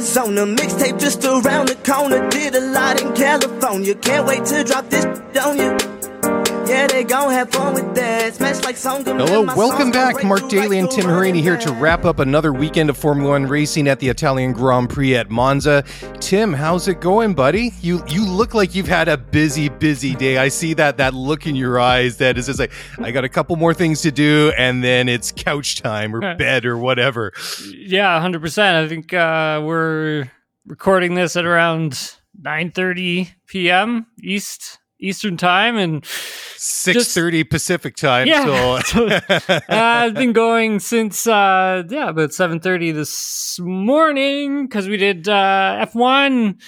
Arizona. Mixtape just around the corner. Did a lot in California. Can't wait to drop this on you. Yeah, they gon' have fun with that. Smash like song. Hello, welcome back. Mark Daly and Tim Harini here to wrap up another weekend of Formula One racing at the Italian Grand Prix at Monza. Tim, how's it going, buddy? You you look like you've had a busy, busy day. I see that that look in your eyes that is just like I got a couple more things to do, and then it's couch time or bed or whatever. Yeah, hundred percent. I think uh, we're recording this at around nine thirty p.m. East Eastern time, and six thirty Pacific time. Yeah, So uh, I've been going since uh, yeah about seven thirty this morning because we did uh, F one,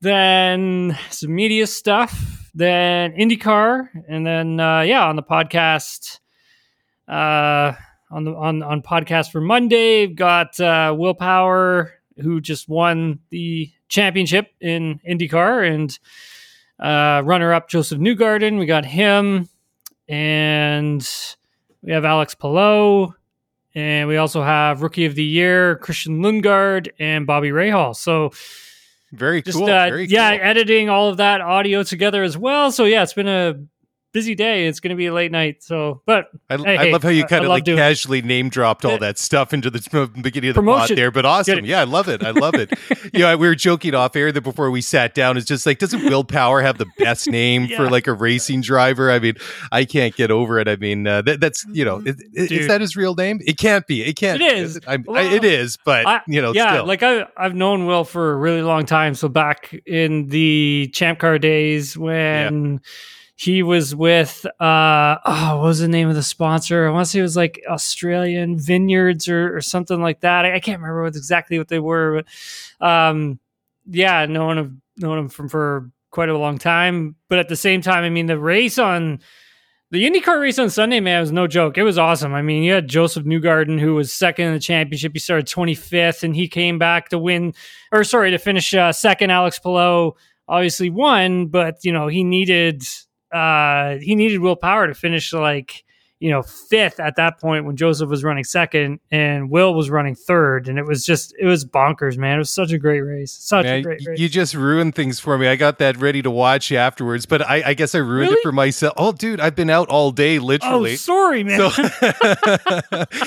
then some media stuff, then IndyCar, and then uh, yeah on the podcast. Uh, on the on on podcast for Monday, we've got uh, Will Power who just won the championship in IndyCar and uh, runner up Josef Newgarden. We got him, and we have Alex Palou, and we also have Rookie of the Year Christian Lundgaard and Bobby Rahal. So very just cool. uh, very yeah, cool. editing all of that audio together as well. So yeah, it's been a busy day. It's going to be a late night. So, but I, hey, I love how you kind I of love like doing it. casually name dropped all that stuff into the beginning of the Promotion. pod there, but awesome. Yeah, I love it. I love it. you know, we were joking off air that before we sat down, it's just like, doesn't Will Power have the best name for like a racing driver? I mean, I can't get over it. I mean, uh, that, that's, you know, is, is that his real name? It can't be. It can't It is. it? I, Well, it is, but, I- you know, yeah, still. like I, I've known Will for a really long time. So back in the Champ Car days when he was with, uh, oh, what was the name of the sponsor? I want to say it was like Australian Vineyards or, or something like that. I, I can't remember what exactly what they were, but um, yeah, known him, known him from for quite a long time. But at the same time, I mean, the race on the IndyCar race on Sunday, man, was no joke. It was awesome. I mean, you had Josef Newgarden, who was second in the championship. He started 25th, and he came back to win, or sorry, to finish uh, second. Alex Palou obviously won, but you know he needed uh, he needed Will Power to finish like you know fifth at that point when Josef was running second and Will was running third, and it was just it was bonkers, man. It was such a great race, such Man, a great race. you just ruined things for me. I got that ready to watch afterwards, but I, I guess I ruined Really? it for myself. Oh, dude, I've been out all day, literally. oh, sorry, man. So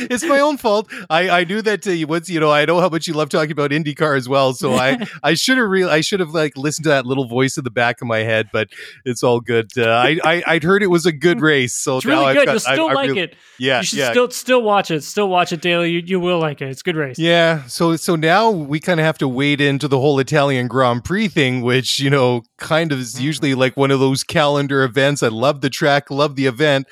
it's my own fault. I, I knew that uh, you once you know I know how much you love talking about IndyCar as well. So I I should have real I should have like listened to that little voice in the back of my head. But it's all good. Uh, I, I I'd heard it was a good race, so it's now really I've got, still I, like really- it. Yeah, you should yeah. still still watch it. Still watch it daily. You, you will like it. It's a good race. Yeah, so so now we kind of have to wade into the whole Italian Grand Prix thing, which you know kind of is mm-hmm. usually like one of those calendar events. I love the track, love the event,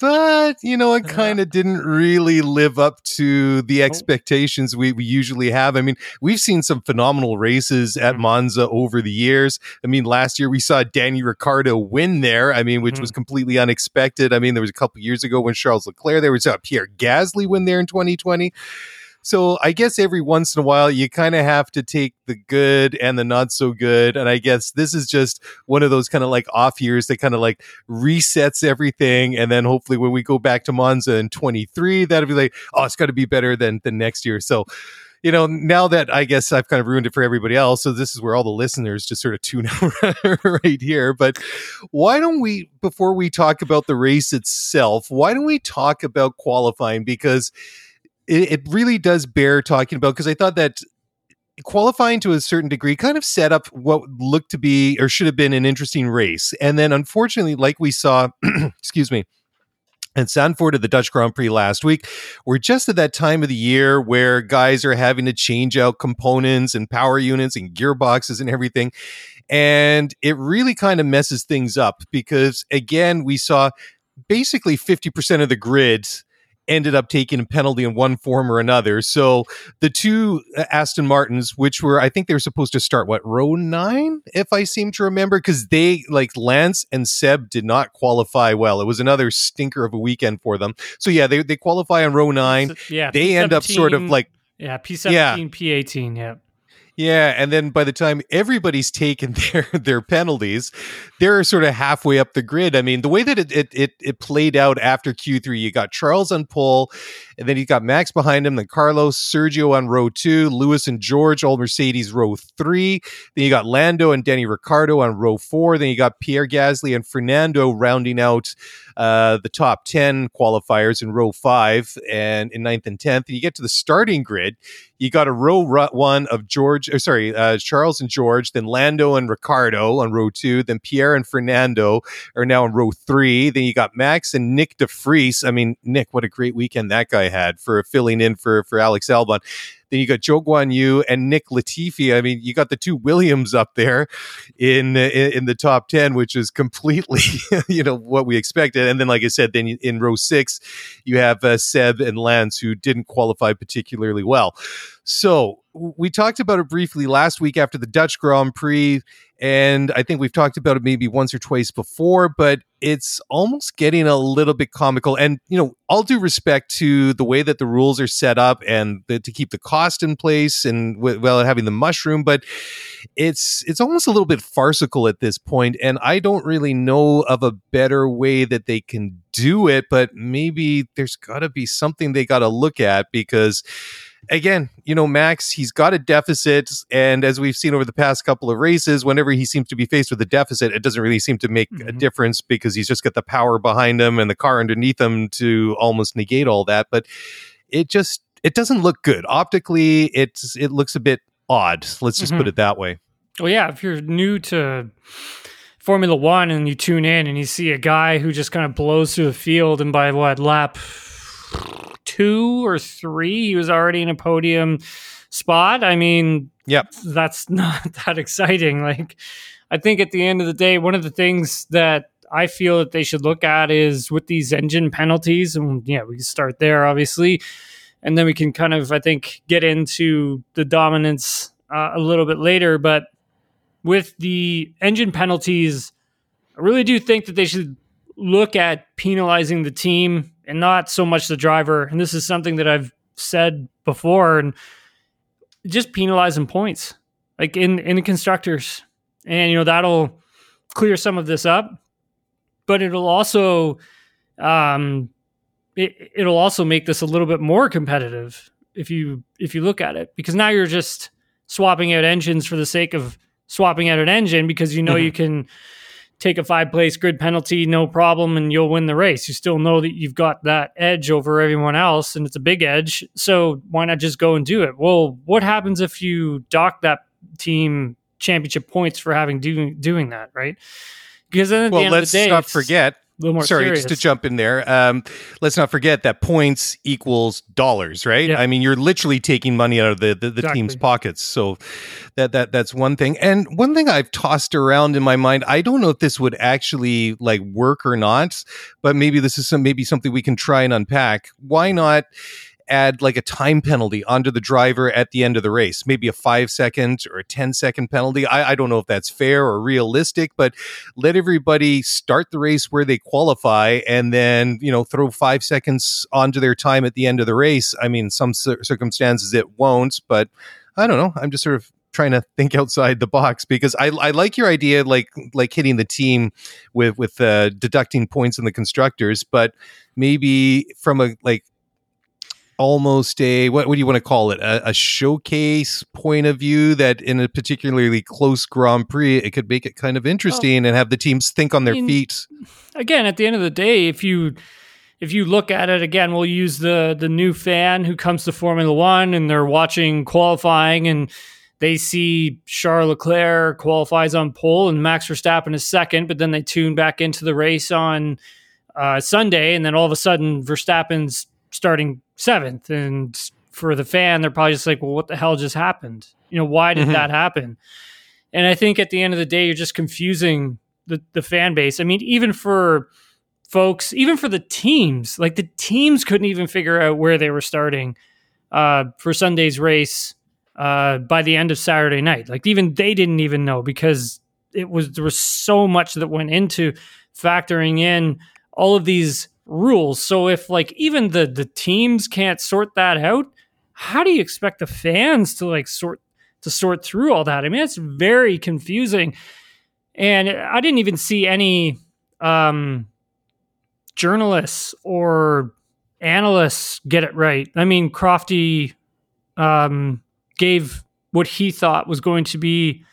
but you know it uh-huh. kind of didn't really live up to the oh. expectations we, we usually have. I mean, we've seen some phenomenal races at mm-hmm. Monza over the years. I mean, last year we saw Danny Ricciardo win there. I mean, which was mm-hmm. completely unexpected. I mean, there was a couple years ago when Charles Leclerc there was uh, Pierre Gasly win there in 2020. So I guess every once in a while you kind of have to take the good and the not so good. And I guess this is just one of those kind of like off years that kind of like resets everything. And then hopefully when we go back to Monza in 23, that'll be like, oh, it's got to be better than than next year. So you know, now that I guess I've kind of ruined it for everybody else, so this is where all the listeners just sort of tune out right here. But why don't we, before we talk about the race itself, why don't we talk about qualifying? Because it, it really does bear talking about, because I thought that qualifying to a certain degree kind of set up what looked to be or should have been an interesting race. And then unfortunately, like we saw, excuse me, and Zandvoort at the Dutch Grand Prix last week. We're just at that time of the year where guys are having to change out components and power units and gearboxes and everything. And it really kind of messes things up because, again, we saw basically 50% of the grid ended up taking a penalty in one form or another. So the two uh, Aston Martins, which were, I think they were supposed to start what row nine, if I seem to remember, because they like Lance and Seb did not qualify well. It was another stinker of a weekend for them. So yeah, they they qualify on row nine. Yeah, they end up sort of like yeah, P seventeen, P eighteen, yeah. Yeah, and then by the time everybody's taken their their penalties, they're sort of halfway up the grid. I mean, the way that it it it, it played out after Q three, you got Charles on pole, and then you got Max behind him, then Carlos, Sergio on row two, Lewis and George, all Mercedes row three. Then you got Lando and Danny Ricciardo on row four. Then you got Pierre Gasly and Fernando rounding out uh, the top 10 qualifiers in row five and in ninth and 10th. And you get to the starting grid, you got a row one of George, or sorry, uh, Charles and George, then Lando and Ricciardo on row two, then Pierre and Fernando are now in row three. Then you got Max and Nyck de Vries. I mean, Nyck, what a great weekend that guy had for filling in for, for Alex Albon. Then you got Zhou Guanyu and Nick Latifi. I mean, you got the two Williams up there in in, in the top ten, which is completely you know what we expected. And then, like I said, then in row six, you have uh, Seb and Lance who didn't qualify particularly well. So we talked about it briefly last week after the Dutch Grand Prix and I think we've talked about it maybe once or twice before, but it's almost getting a little bit comical. And, you know, all due respect to the way that the rules are set up and the, to keep the cost in place and well, having the mushroom, but it's, it's almost a little bit farcical at this point. And I don't really know of a better way that they can do it, but maybe there's got to be something they got to look at because again, you know, Max, he's got a deficit. And as we've seen over the past couple of races, whenever he seems to be faced with a deficit, it doesn't really seem to make mm-hmm. a difference because he's just got the power behind him and the car underneath him to almost negate all that. But it just, it doesn't look good. Optically, it's, it looks a bit odd. Let's just mm-hmm. put it that way. Well, yeah, if you're new to Formula One and you tune in and you see a guy who just kind of blows through the field and by what lap two or three, he was already in a podium spot. I mean, yep. that's not that exciting. Like, I think at the end of the day, one of the things that I feel that they should look at is with these engine penalties, and yeah, we can start there, obviously, and then we can kind of, I think, get into the dominance uh, a little bit later. But with the engine penalties, I really do think that they should look at penalizing the team and not so much the driver. And this is something that I've said before, and just penalizing points, like in in the constructors, and you know that'll clear some of this up, but it'll also, um, it, it'll also make this a little bit more competitive if you if you look at it, because now you're just swapping out engines for the sake of swapping out an engine because you know mm-hmm. you can take a five place grid penalty, no problem, and you'll win the race. You still know that you've got that edge over everyone else, and it's a big edge. So why not just go and do it? Well, what happens if you dock that team championship points for having doing doing that, right? Because then at well, the end let's of the day, not forget more Sorry, serious. just to jump in there. Um, let's not forget that points equals dollars, right? Yeah. I mean, you're literally taking money out of the, the, the Exactly. team's pockets. So that that that's one thing. And one thing I've tossed around in my mind, I don't know if this would actually like work or not, but maybe this is some maybe something we can try and unpack. Why not? Add like a time penalty onto the driver at the end of the race, maybe a five second or a 10 second penalty. I, I don't know if that's fair or realistic, but let everybody start the race where they qualify and then, you know, throw five seconds onto their time at the end of the race. I mean, some cir- circumstances it won't, but I don't know. I'm just sort of trying to think outside the box because I, I like your idea like like hitting the team with with uh, deducting points in the constructors but maybe from a like almost a what, what do you want to call it? A, a showcase point of view that in a particularly close grand prix it could make it kind of interesting and have the teams think on their mean, feet. Again, at the end of the day, if you if you look at it again, we'll use the the new fan who comes to Formula One and they're watching qualifying and they see Charles Leclerc qualifies on pole and Max Verstappen is second, but then they tune back into the race on uh, Sunday, and then all of a sudden Verstappen's starting seventh, and for the fan, they're probably just like, "Well, what the hell just happened? You know, why did mm-hmm. that happen?" And I think at the end of the day, you're just confusing the the fan base. I mean, even for folks, even for the teams, like the teams couldn't even figure out where they were starting uh, for Sunday's race uh, by the end of Saturday night. Like even they didn't even know because it was there was so much that went into factoring in all of these rules. So if like even the the teams can't sort that out, how do you expect the fans to like sort to sort through all that? I mean, it's very confusing. And I didn't even see any um, journalists or analysts get it right. I mean, Crofty um, gave what he thought was going to be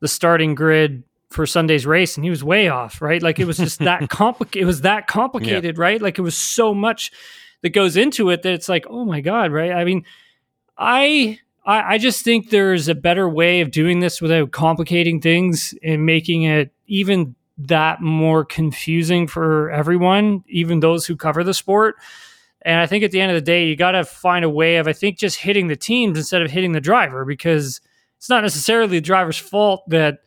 the starting grid for Sunday's race, and he was way off. Right, like it was just that complicated. It was that complicated, yeah. right? Like it was so much that goes into it that it's like, oh my god, right? I mean, I. I, I just think there's a better way of doing this without complicating things and making it even that more confusing for everyone, even those who cover the sport. And I think at the end of the day, you got to find a way of, I think, just hitting the teams instead of hitting the driver because it's not necessarily the driver's fault that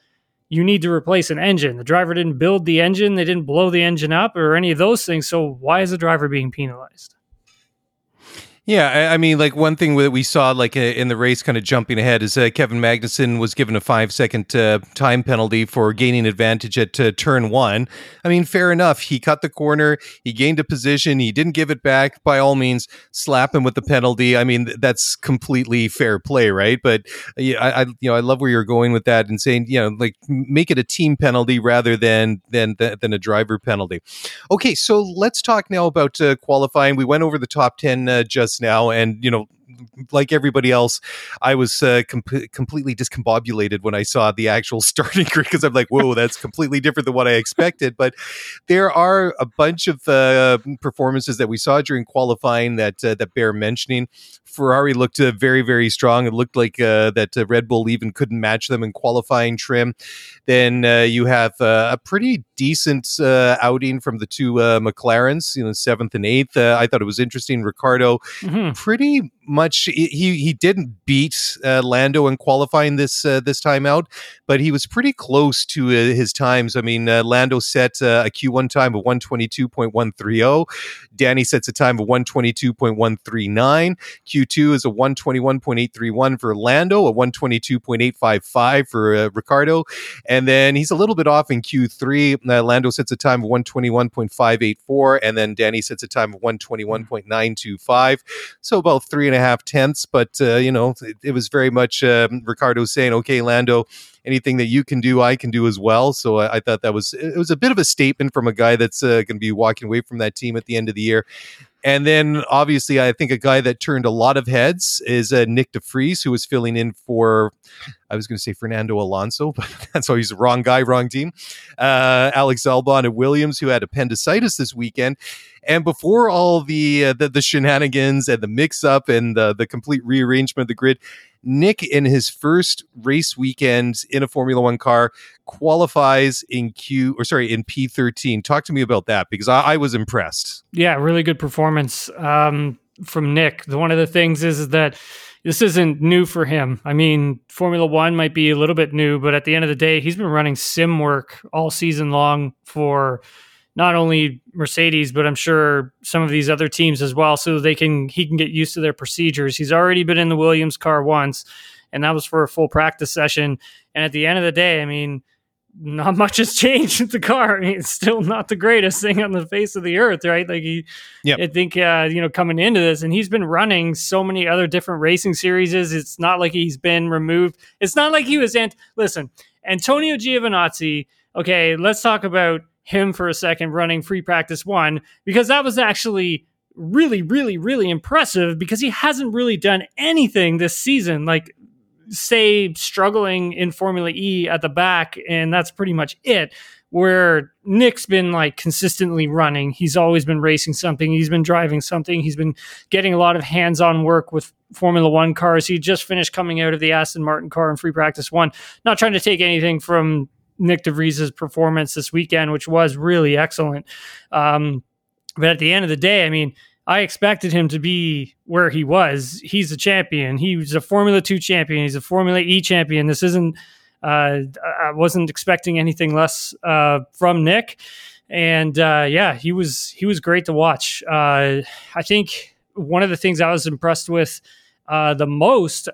you need to replace an engine. The driver didn't build the engine, they didn't blow the engine up or any of those things. So why is the driver being penalized? Yeah, I, mean, like one thing that we saw, like uh, in the race, kind of jumping ahead, is uh, Kevin Magnussen was given a five second uh, time penalty for gaining advantage at uh, turn one. I mean, fair enough. He cut the corner, he gained a position, he didn't give it back. By all means, slap him with the penalty. I mean, that's completely fair play, right? But yeah, I, I, you know, I love where you're going with that and saying, you know, like make it a team penalty rather than than than a driver penalty. Okay, so let's talk now about uh, qualifying. We went over the top ten uh, just now, and you know, like everybody else, I was uh, com- completely discombobulated when I saw the actual starting grid because I'm like, whoa, that's completely different than what I expected. But there are a bunch of uh, performances that we saw during qualifying that uh, that bear mentioning. Ferrari looked uh, very, very strong. It looked like uh, that uh, Red Bull even couldn't match them in qualifying trim. Then you have a pretty decent outing from the two McLarens, you know, seventh and eighth. I thought it was interesting. Ricciardo, mm-hmm. pretty much he he didn't beat uh, Lando in qualifying this uh, this time out, but he was pretty close to uh, his times. I mean, uh, Lando set uh, a Q1 time of 122.130. Danny sets a time of 122.139. Q2 is a 121.831 for Lando, a 122.855 for Ricciardo, and then he's a little bit off in Q3. Lando sets a time of 121.584, and then Danny sets a time of 121.925. So about three and a half tenths, but uh, you know, it, it, was very much um, Ricciardo saying, "Okay, Lando, anything that you can do, I can do as well." So I, I thought that was it was a bit of a statement from a guy that's uh, going to be walking away from that team at the end of the year. And then obviously, I think a guy that turned a lot of heads is uh, Nyck de Vries, who was filling in for, I was going to say Fernando Alonso, but that's why he's the wrong guy, wrong team. Uh, Alex Albon and Williams, who had appendicitis this weekend. And before all the, uh, the, the shenanigans and the mix up and the, the complete rearrangement of the grid, Nyck, in his first race weekend in a Formula One car, qualifies in Q or sorry in P13. Talk to me about that because I, I was impressed. Yeah, really good performance um, from Nyck. One of the things is, is that this isn't new for him. I mean, Formula One might be a little bit new, but at the end of the day, he's been running sim work all season long for not only Mercedes, but I'm sure some of these other teams as well, so they can he can get used to their procedures. He's already been in the Williams car once, and that was for a full practice session. And at the end of the day, I mean, not much has changed with the car. I mean, it's still not the greatest thing on the face of the earth, right? Like he, yep. I think, uh, you know, coming into this, and he's been running so many other different racing series. It's not like he's been removed. It's not like he was. Ant- Listen, Antonio Giovinazzi. Okay, let's talk about him for a second running free practice one because that was actually really, really, really impressive because he hasn't really done anything this season. Like, say, struggling in Formula E at the back, and that's pretty much it. Where Nyck's been like consistently running, he's always been racing something, he's been driving something, he's been getting a lot of hands on work with Formula One cars. He just finished coming out of the Aston Martin car in free practice one. Not trying to take anything from Nyck de Vries's performance this weekend, which was really excellent. Um, But at the end of the day, I mean, I expected him to be where he was. He's a champion. He was a Formula Two champion. He's a Formula E champion. This isn't. Uh, I wasn't expecting anything less uh, from Nyck, and uh, yeah, he was he was great to watch. Uh, I think one of the things I was impressed with uh, the most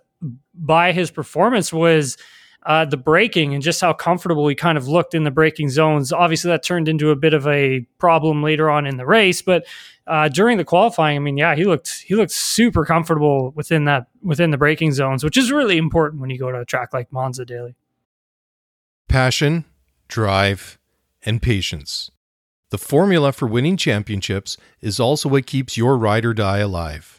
by his performance was uh, the braking and just how comfortable he kind of looked in the braking zones. Obviously, that turned into a bit of a problem later on in the race, but uh, during the qualifying, I mean, yeah, he looked he looked super comfortable within that within the braking zones, which is really important when you go to a track like Monza daily. Passion, drive, and patience. The formula for winning championships is also what keeps your ride or die alive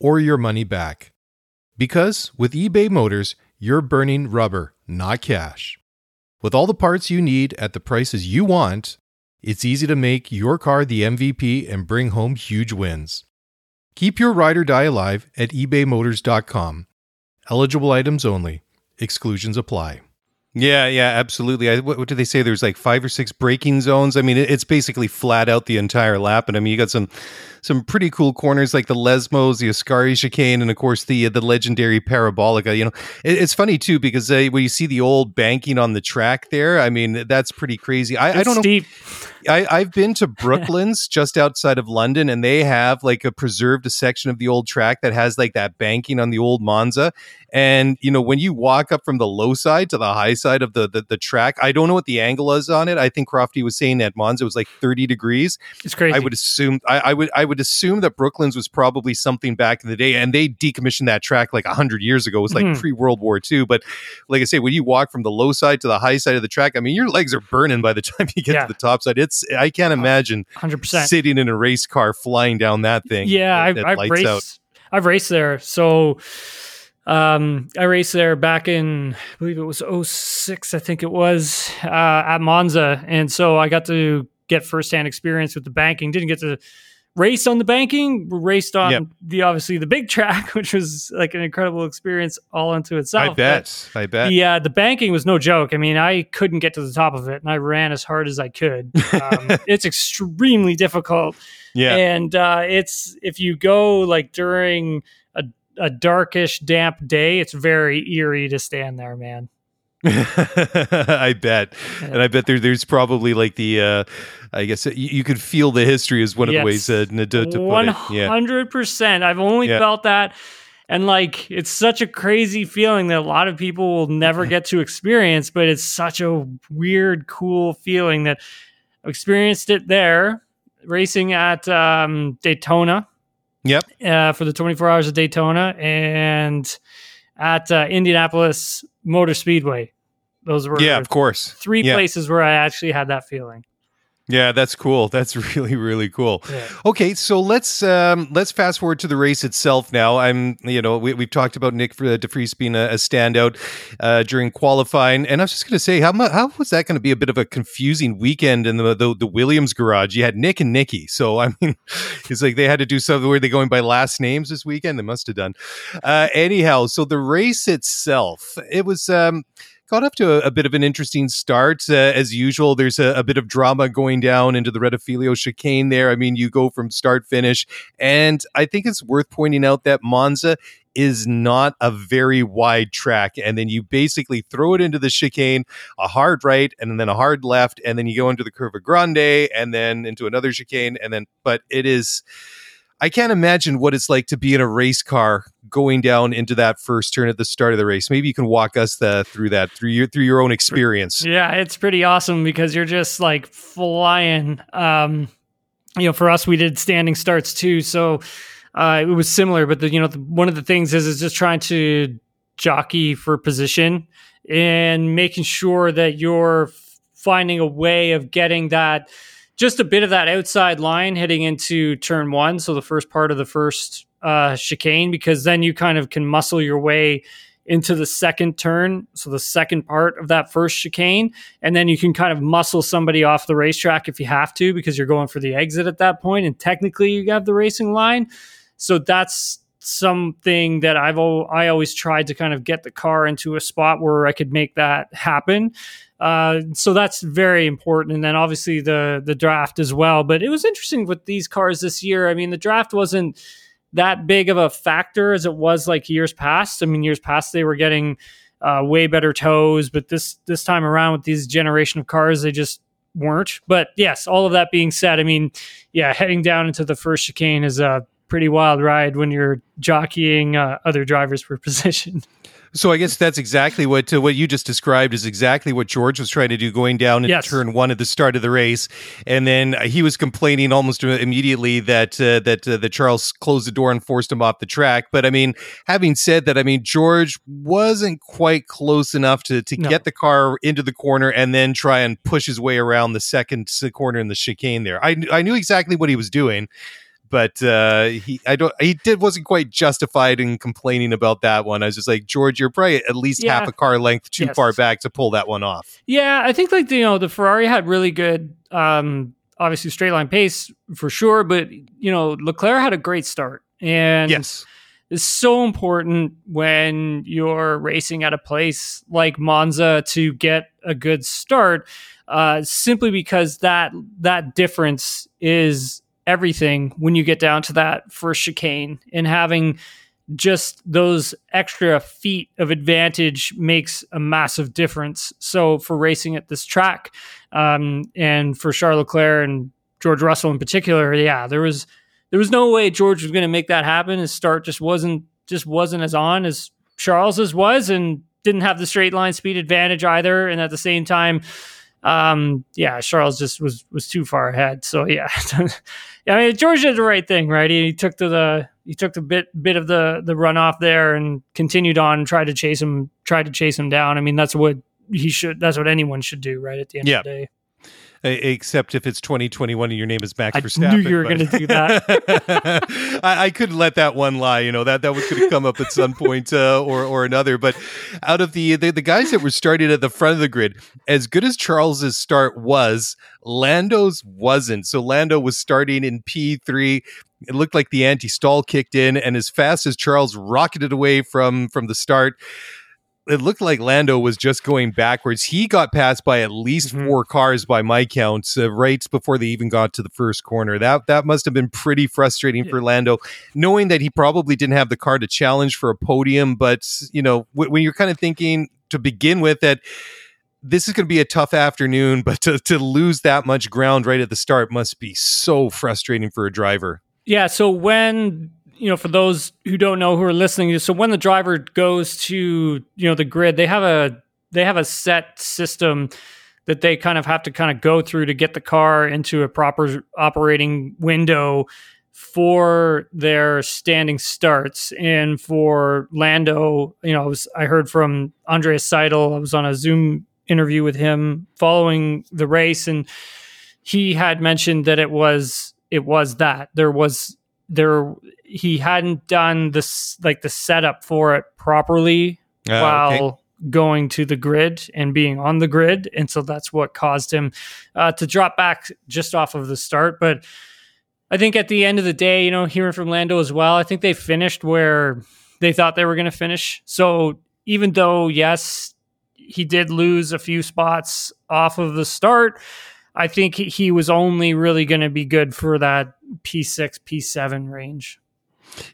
or your money back. Because with eBay Motors, you're burning rubber, not cash. With all the parts you need at the prices you want, it's easy to make your car the MVP and bring home huge wins. Keep your ride or die alive at ebaymotors.com. Eligible items only. Exclusions apply. Yeah, yeah, absolutely. I, what, what do they say? There's like five or six braking zones. I mean, it, it's basically flat out the entire lap. And I mean, you got some some pretty cool corners like the Lesmos, the Ascari chicane, and of course the the legendary Parabolica. You know, it, it's funny too because uh, when you see the old banking on the track there, I mean, that's pretty crazy. I, I don't steep. know. I, I've been to Brooklands just outside of London, and they have like a preserved a section of the old track that has like that banking on the old Monza. And you know, when you walk up from the low side to the high side of the the, the track, I don't know what the angle is on it. I think Crofty was saying at Monza it was like thirty degrees. It's crazy. I would assume I, I would I would assume that Brooklands was probably something back in the day, and they decommissioned that track like hundred years ago. It was like Mhm. pre World War II. But like I say, when you walk from the low side to the high side of the track, I mean, your legs are burning by the time you get Yeah. to the top side. It's I can't imagine Hundred percent. sitting in a race car flying down that thing. Yeah, that- I've, I've raced. out. I've raced there. So, um, I raced there back in, I believe it was 06, I think it was, uh, at Monza, and so I got to get firsthand experience with the banking. Didn't get to race on the banking. Raced on Yep. the obviously the big track, which was like an incredible experience all unto itself. I But- bet. I bet. the uh, the banking was no joke. I mean, I couldn't get to the top of it, and I ran as hard as I could. Um, it's extremely difficult, Yeah. and uh, it's if you go like during a, a darkish, damp day, it's very eerie to stand there, man. I bet, and I bet there, there's probably like the, uh, I guess you, you could feel the history is one of Yes. the ways uh, to, to One. Hundred percent. I've only Yeah. felt that, and like it's such a crazy feeling that a lot of people will never get to experience. But it's such a weird, cool feeling that I've experienced it there, racing at um, Daytona. Yep. Uh, for the twenty four hours of Daytona and at uh, Indianapolis Motor Speedway. Those were yeah, of course. three yeah. places where I actually had that feeling. Yeah, that's cool. That's really really cool. Yeah. Okay, so let's um, let's fast forward to the race itself now. I'm, you know, we, we've talked about Nyck de Vries being a, a standout uh, during qualifying, and I was just going to say, how how was that going to be a bit of a confusing weekend in the, the the Williams garage? You had Nyck and Nikki, so I mean, it's like they had to do something. Were they going by last names this weekend? They must have done. Uh, anyhow, so the race itself, it was. Um, got up to a, a bit of an interesting start. Uh, as usual, there's a, a bit of drama going down into the Rettifilo chicane there. I mean, you go from start finish. And I think it's worth pointing out that Monza is not a very wide track. And then you basically throw it into the chicane, a hard right, and then a hard left. And then you go into the Curva Grande and then into another chicane. And then, but it is. I can't imagine what it's like to be in a race car going down into that first turn at the start of the race. Maybe you can walk us the, through that through your through your own experience. Yeah, it's pretty awesome because you're just like flying. Um, you know, for us, we did standing starts too, so uh, it was similar. But the, you know, the, one of the things is is just trying to jockey for position and making sure that you're finding a way of getting that just a bit of that outside line heading into turn one. So the first part of the first uh, chicane, because then you kind of can muscle your way into the second turn, so the second part of that first chicane, and then you can kind of muscle somebody off the racetrack if you have to because you're going for the exit at that point, and technically you have the racing line. So that's something that I've I always tried to kind of get the car into a spot where I could make that happen. Uh, so that's very important, and then obviously the the draft as well. But it was interesting with these cars this year. I mean, the draft wasn't that big of a factor as it was like years past. I mean, years past they were getting uh, way better toes, but this this time around with these generation of cars, they just weren't. But yes, all of that being said, I mean, yeah, heading down into the first chicane is a pretty wild ride when you're jockeying uh, other drivers for position. So I guess that's exactly what uh, what you just described is exactly what George was trying to do going down into Yes. turn one at the start of the race, and then uh, he was complaining almost immediately that uh, that uh, that Charles closed the door and forced him off the track. But I mean, having said that, I mean George wasn't quite close enough to to No. get the car into the corner and then try and push his way around the second corner in the chicane. There, I I knew exactly what he was doing. But uh, he, I don't. He did wasn't quite justified in complaining about that one. I was just like, George, you're probably at least Yeah. half a car length too Yes. far back to pull that one off. Yeah, I think like you know the Ferrari had really good, um, obviously straight line pace for sure, but you know Leclerc had a great start, and yes, it's so important when you're racing at a place like Monza to get a good start, uh, simply because that that difference is everything when you get down to that first chicane and having just those extra feet of advantage makes a massive difference. So for racing at this track, um, and for Charles Leclerc and George Russell in particular, yeah, there was there was no way George was going to make that happen. His start just wasn't just wasn't as on as Charles's was, and didn't have the straight line speed advantage either. And at the same time, um, yeah, Charles just was was too far ahead. So yeah, I mean George did the right thing, right? He, he, took to the he took the bit bit of the the runoff there and continued on, tried to chase him, tried to chase him down. I mean that's what he should. That's what anyone should do, right? At the end Yeah. of the day. Except if it's 2021 and your name is Max I Verstappen. knew you were gonna do that. I, I couldn't let that one lie. You know that that was going to come up at some point uh, or or another. But out of the, the the guys that were starting at the front of the grid, as good as Charles's start was, Lando's wasn't. So Lando was starting in P three. It looked like the anti-stall kicked in, and as fast as Charles rocketed away from from the start, it looked like Lando was just going backwards. He got passed by at least Mhm. four cars by my counts, uh, right before they even got to the first corner. That that must have been pretty frustrating for Lando, knowing that he probably didn't have the car to challenge for a podium. But you know, w- when you're kind of thinking to begin with that this is going to be a tough afternoon, but to, to lose that much ground right at the start must be so frustrating for a driver. Yeah. So when you know, for those who don't know who are listening, so when the driver goes to you know the grid, they have a they have a set system that they kind of have to kind of go through to get the car into a proper operating window for their standing starts and for Lando, you know, I, was, I heard from Andreas Seidl. I was on a Zoom interview with him following the race, and he had mentioned that it was it was that there was there he hadn't done this like the setup for it properly Uh, while okay. going to the grid and being on the grid and so that's what caused him uh, to drop back just off of the start but i think at the end of the day you know hearing from lando as well i think they finished where they thought they were going to finish so even though yes he did lose a few spots off of the start i think he- was only really going to be good for that p6 p7 range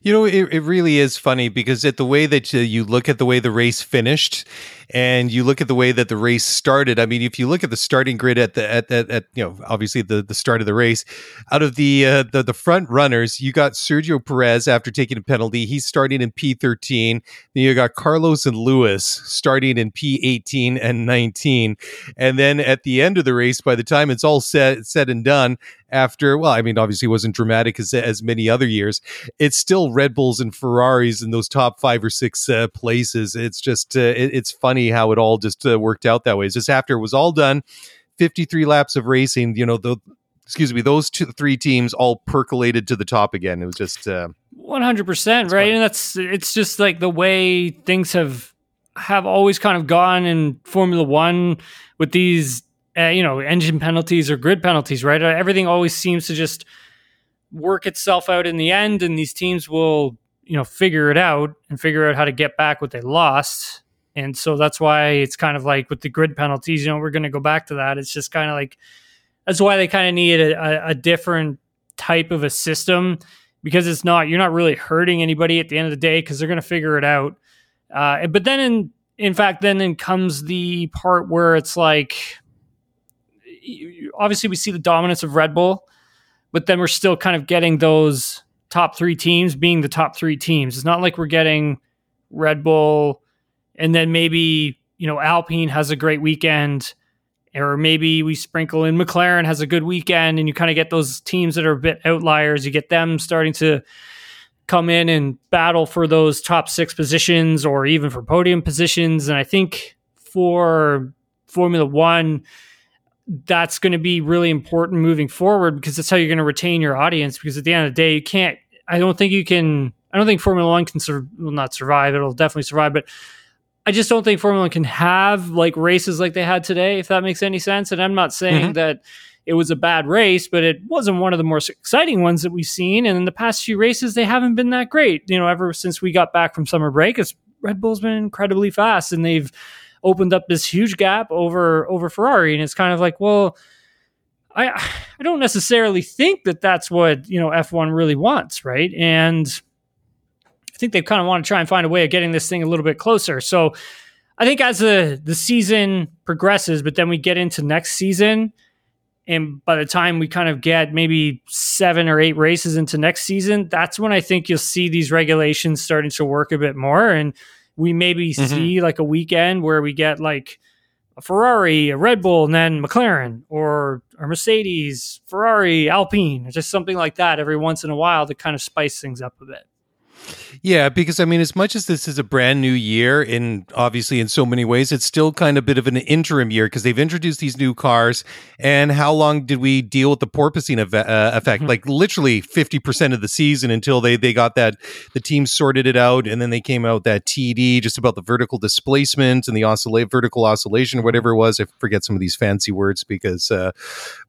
You know, it, it really is funny because at the way that you look at the way the race finished, and you look at the way that the race started. I mean, if you look at the starting grid at the at at, at you know obviously the the start of the race, out of the uh, the the front runners, you got Sergio Perez after taking a penalty. He's starting in P thirteen. Then you got Carlos and Lewis starting in P eighteen and nineteen, and then at the end of the race, by the time it's all said said and done, after well, I mean, obviously it wasn't dramatic as as many other years it's still Red Bulls and Ferraris in those top five or six uh, places. It's just uh, it, it's funny how it all just uh, worked out that way. It's just after it was all done, 53 laps of racing, you know, the excuse me, those two, three teams all percolated to the top again. It was just uh, one hundred percent right, and that's it's just like the way things have have always kind of gone in Formula One with these, uh, you know, engine penalties or grid penalties, right? Uh, everything always seems to just work itself out in the end, and these teams will, you know, figure it out and figure out how to get back what they lost. And so that's why it's kind of like with the grid penalties, you know, we're going to go back to that. It's just kind of like that's why they kind of need a, a, different type of a system because it's not you're not really hurting anybody at the end of the day because they're going to figure it out. Uh, but then in in fact, then then comes the part where it's like obviously we see the dominance of Red Bull, but then we're still kind of getting those top three teams being the top three teams. It's not like we're getting Red Bull and then maybe you know Alpine has a great weekend or maybe we sprinkle in McLaren has a good weekend and you kind of get those teams that are a bit outliers. You get them starting to come in and battle for those top six positions or even for podium positions. And I think for Formula One, that's going to be really important moving forward because that's how you're going to retain your audience. Because at the end of the day, you can't, I don't think you can, I don't think Formula One can, sur- will not survive. It'll definitely survive, but I just don't think Formula One can have like races like they had today, if that makes any sense. And I'm not saying mm-hmm. that it was a bad race, but it wasn't one of the more exciting ones that we've seen. And in the past few races, they haven't been that great. You know, ever since we got back from summer break, it's Red Bull's been incredibly fast, and they've opened up this huge gap over over Ferrari. And it's kind of like, well, I I don't necessarily think that that's what you know F1 really wants, right? And I think they kind of want to try and find a way of getting this thing a little bit closer. So I think as the the season progresses, but then we get into next season, and by the time we kind of get maybe seven or eight races into next season, that's when I think you'll see these regulations starting to work a bit more, and we maybe mm-hmm. see like a weekend where we get like a Ferrari, a Red Bull, and then McLaren or or Mercedes, Ferrari, Alpine, or just something like that every once in a while to kind of spice things up a bit. Yeah, because I mean, as much as this is a brand new year, and obviously in so many ways, it's still kind of a bit of an interim year because they've introduced these new cars. And how long did we deal with the porpoising ev- uh, effect? Mm-hmm. Like literally fifty percent of the season until they they got that the team sorted it out, and then they came out that TD just about the vertical displacement and the oscillate vertical oscillation, or whatever it was. I forget some of these fancy words because uh,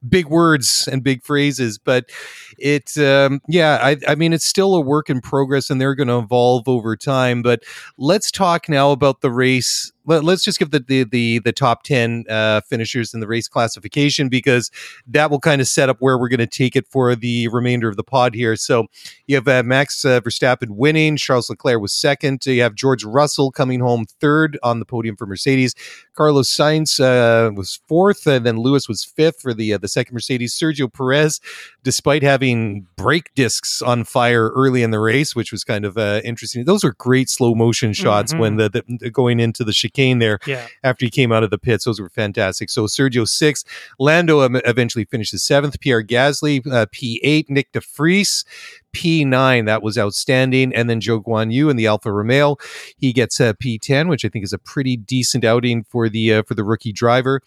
big words and big phrases, but it um, yeah, I, I mean, it's still a work in progress, and they're going to evolve over time. But let's talk now about the race let, us just give the the the, the top 10 uh, finishers in the race classification because that will kind of set up where we're going to take it for the remainder of the pod here. So you have uh, Max uh, Verstappen winning, Charles Leclerc was second. You have George Russell coming home third on the podium for Mercedes. Carlos Sainz uh, was fourth, and then Lewis was fifth for the uh, the second Mercedes. Sergio Perez, despite having brake discs on fire early in the race, which was kind of uh, interesting. Those are great slow motion shots mm-hmm. when the, the, going into the chicane Kane there yeah. after he came out of the pits. Those were fantastic. So Sergio six, Lando eventually finishes seventh, Pierre Gasly uh, P eight, Nyck de Vries P9. That was outstanding. And then Zhou Guanyu in the Alfa Romeo, he gets a P10, which I think is a pretty decent outing for the uh, for the rookie driver.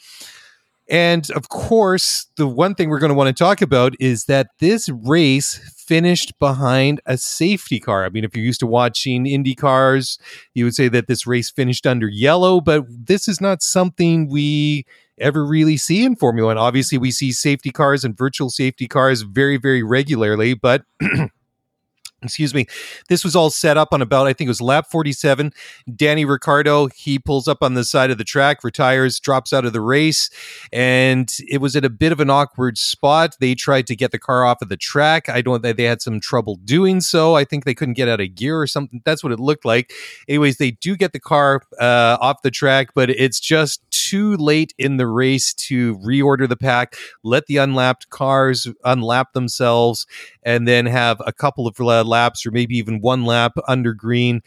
And of course, the one thing we're going to want to talk about is that this race finished behind a safety car. I mean, if you're used to watching Indy cars, you would say that this race finished under yellow, but this is not something we ever really see in Formula One. Obviously, we see safety cars and virtual safety cars very, very regularly, but excuse me this was all set up on about i think it was lap 47 danny ricciardo he pulls up on the side of the track retires drops out of the race and it was at a bit of an awkward spot. They tried to get the car off of the track. I don't they had some trouble doing so. I think they couldn't get out of gear or something. That's what it looked like. Anyways they do get the car uh, off the track but it's just too late in the race to reorder the pack let the unlapped cars unlap themselves and then have a couple of laps or maybe even one lap under green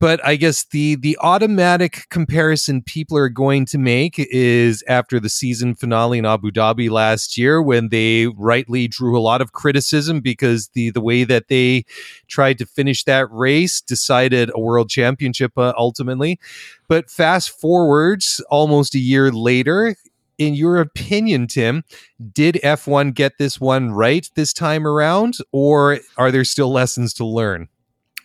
but I guess the the automatic comparison people are going to make is after the season finale in Abu Dhabi last year, when they rightly drew a lot of criticism because the the way that they tried to finish that race decided a world championship uh, ultimately. But fast forwards almost a year later, in your opinion, Tim, did F1 get this one right this time around, or are there still lessons to learn?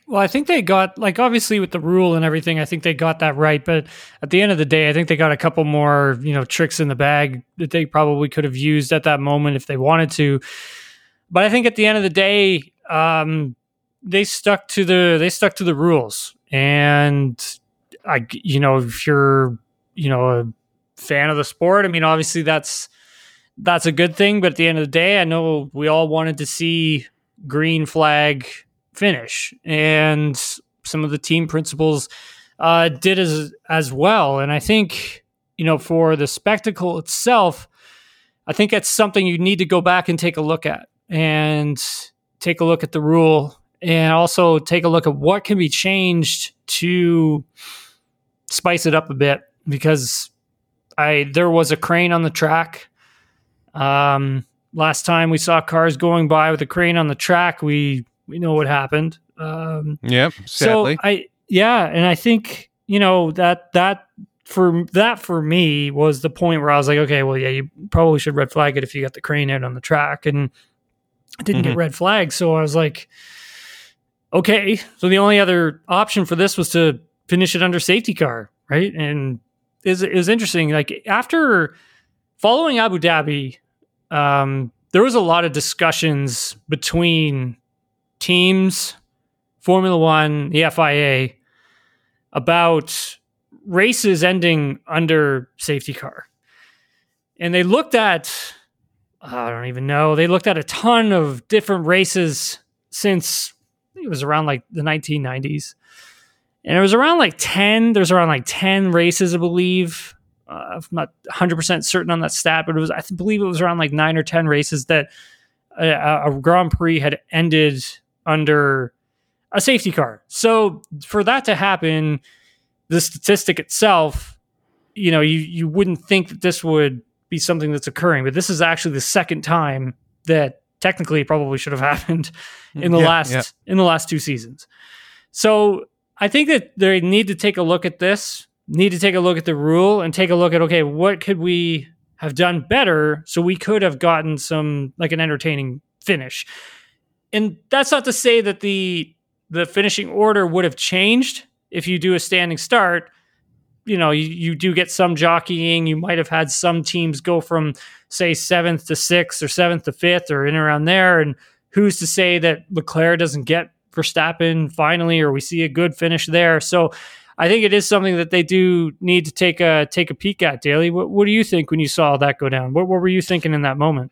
Well, I think they got like obviously with the rule and everything, I think they got that right. But at the end of the day, I think they got a couple more, you know, tricks in the bag that they probably could have used at that moment if they wanted to. But I think at the end of the day, um, they stuck to the they stuck to the rules. And I, you know, if you're, you know, a fan of the sport, I mean, obviously that's that's a good thing. But at the end of the day, I know we all wanted to see green flag finish, and some of the team principals uh, did as as well. And I think you know for the spectacle itself, I think that's something you need to go back and take a look at and take a look at the rule and also take a look at what can be changed to spice it up a bit because I there was a crane on the track. Um, last time we saw cars going by with a crane on the track, we we know what happened. Um, yep. Sadly. So I yeah, and I think you know that that for that for me was the point where I was like, okay, well, yeah, you probably should red flag it if you got the crane out on the track, and I didn't mm-hmm. get red flag, so I was like, okay. So the only other option for this was to finish it under safety car, right? And is is interesting. Like after following Abu Dhabi, um, there was a lot of discussions between teams, Formula One, the FIA, about races ending under safety car. And they looked at, I don't even know, they looked at a ton of different races since it was around like the 1990s. And it was around like 10, there's around like 10 races, I believe. Uh, I'm not 100% certain on that stat, but it was, I believe it was around like nine or 10 races that a, a Grand Prix had ended under a safety car. So for that to happen, the statistic itself, you know, you, you wouldn't think that this would be something that's occurring, but this is actually the second time that technically probably should have happened in the yeah, last yeah. in the last two seasons. So I think that they need to take a look at this, need to take a look at the rule and take a look at okay, what could we have done better so we could have gotten some like an entertaining finish and that's not to say that the the finishing order would have changed if you do a standing start. You know, you, you do get some jockeying. You might have had some teams go from say seventh to sixth or seventh to fifth or in around there. And who's to say that Leclerc doesn't get Verstappen finally, or we see a good finish there? So I think it is something that they do need to take a take a peek at. Daly. what, what do you think when you saw that go down? What, what were you thinking in that moment?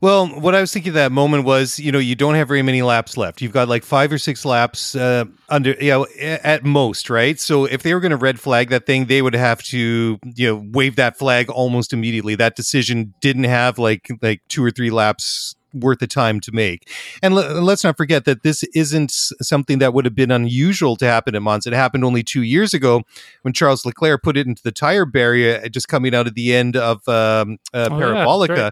Well, what I was thinking that moment was, you know, you don't have very many laps left. You've got like five or six laps uh, under, you know, at most, right? So if they were going to red flag that thing, they would have to, you know, wave that flag almost immediately. That decision didn't have like like two or three laps worth of time to make. And l- let's not forget that this isn't something that would have been unusual to happen at Monza. It happened only two years ago when Charles Leclerc put it into the tire barrier uh, just coming out of the end of um, uh, oh, Parabolica. Yeah,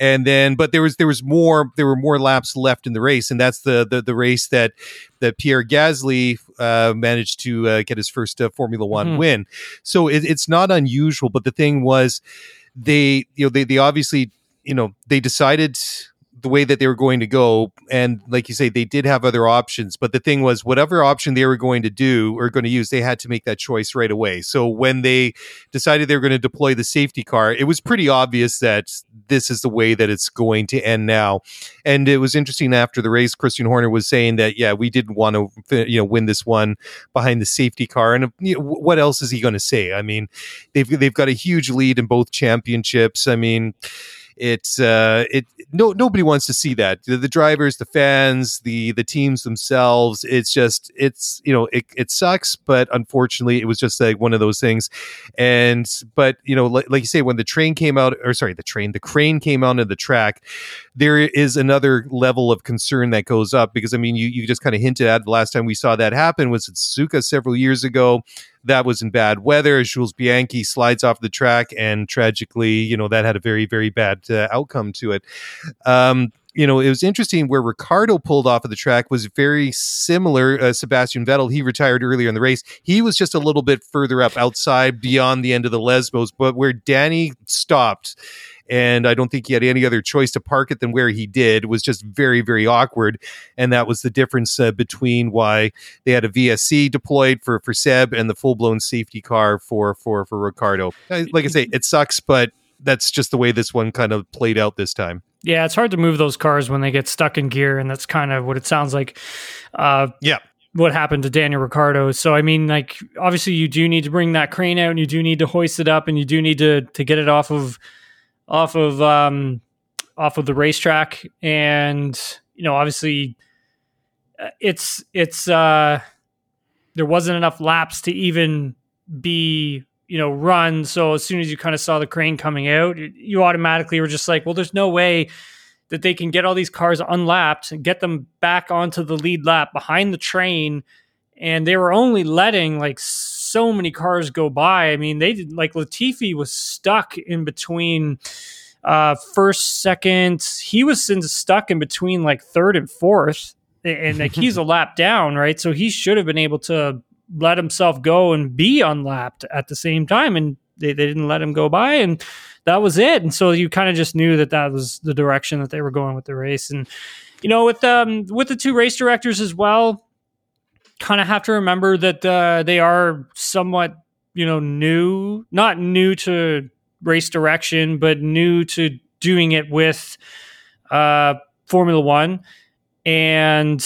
and then but there was there was more there were more laps left in the race and that's the the, the race that that Pierre Gasly uh, managed to uh, get his first uh, Formula One mm-hmm. win so it, it's not unusual but the thing was they you know they they obviously you know they decided the way that they were going to go. And like you say, they did have other options. But the thing was, whatever option they were going to do or going to use, they had to make that choice right away. So when they decided they were going to deploy the safety car, it was pretty obvious that this is the way that it's going to end now. And it was interesting after the race, Christian Horner was saying that, yeah, we didn't want to, you know, win this one behind the safety car. And you know, what else is he going to say? I mean, they've they've got a huge lead in both championships. I mean, it's uh, it no nobody wants to see that. The, the, drivers, the fans, the the teams themselves. It's just it's you know it, it sucks, but unfortunately, it was just like one of those things. And but you know, like, like you say, when the train came out, or sorry, the train, the crane came out of the track, there is another level of concern that goes up because I mean, you you just kind of hinted at the last time we saw that happen was at Suzuka several years ago that was in bad weather. Jules Bianchi slides off the track, and tragically, you know, that had a very, very bad uh, outcome to it. Um, you know, it was interesting where Ricciardo pulled off of the track was very similar. Uh, Sebastian Vettel, he retired earlier in the race. He was just a little bit further up outside beyond the end of the Lesmos, but where Danny stopped and I don't think he had any other choice to park it than where he did. It was just very, very awkward, and that was the difference uh, between why they had a VSC deployed for for Seb and the full blown safety car for for for Ricciardo. Uh, like I say, it sucks, but that's just the way this one kind of played out this time. Yeah, it's hard to move those cars when they get stuck in gear, and that's kind of what it sounds like. Uh, yeah, what happened to Daniel Ricciardo. So I mean, like obviously you do need to bring that crane out, and you do need to hoist it up, and you do need to to get it off of off of um, off of the racetrack, and you know, obviously, uh, it's it's uh, there wasn't enough laps to even be you know run. So as soon as you kind of saw the crane coming out, you automatically were just like, well, there's no way that they can get all these cars unlapped and get them back onto the lead lap behind the train and they were only letting like so many cars go by. I mean, they did like Latifi was stuck in between uh first, second. He was in, stuck in between like third and fourth, and like he's a lap down, right? So he should have been able to let himself go and be unlapped at the same time, and they, they didn't let him go by, and that was it. And so you kind of just knew that that was the direction that they were going with the race, and you know, with um with the two race directors as well kind of have to remember that uh, they are somewhat, you know, new, not new to race direction, but new to doing it with uh, Formula One. And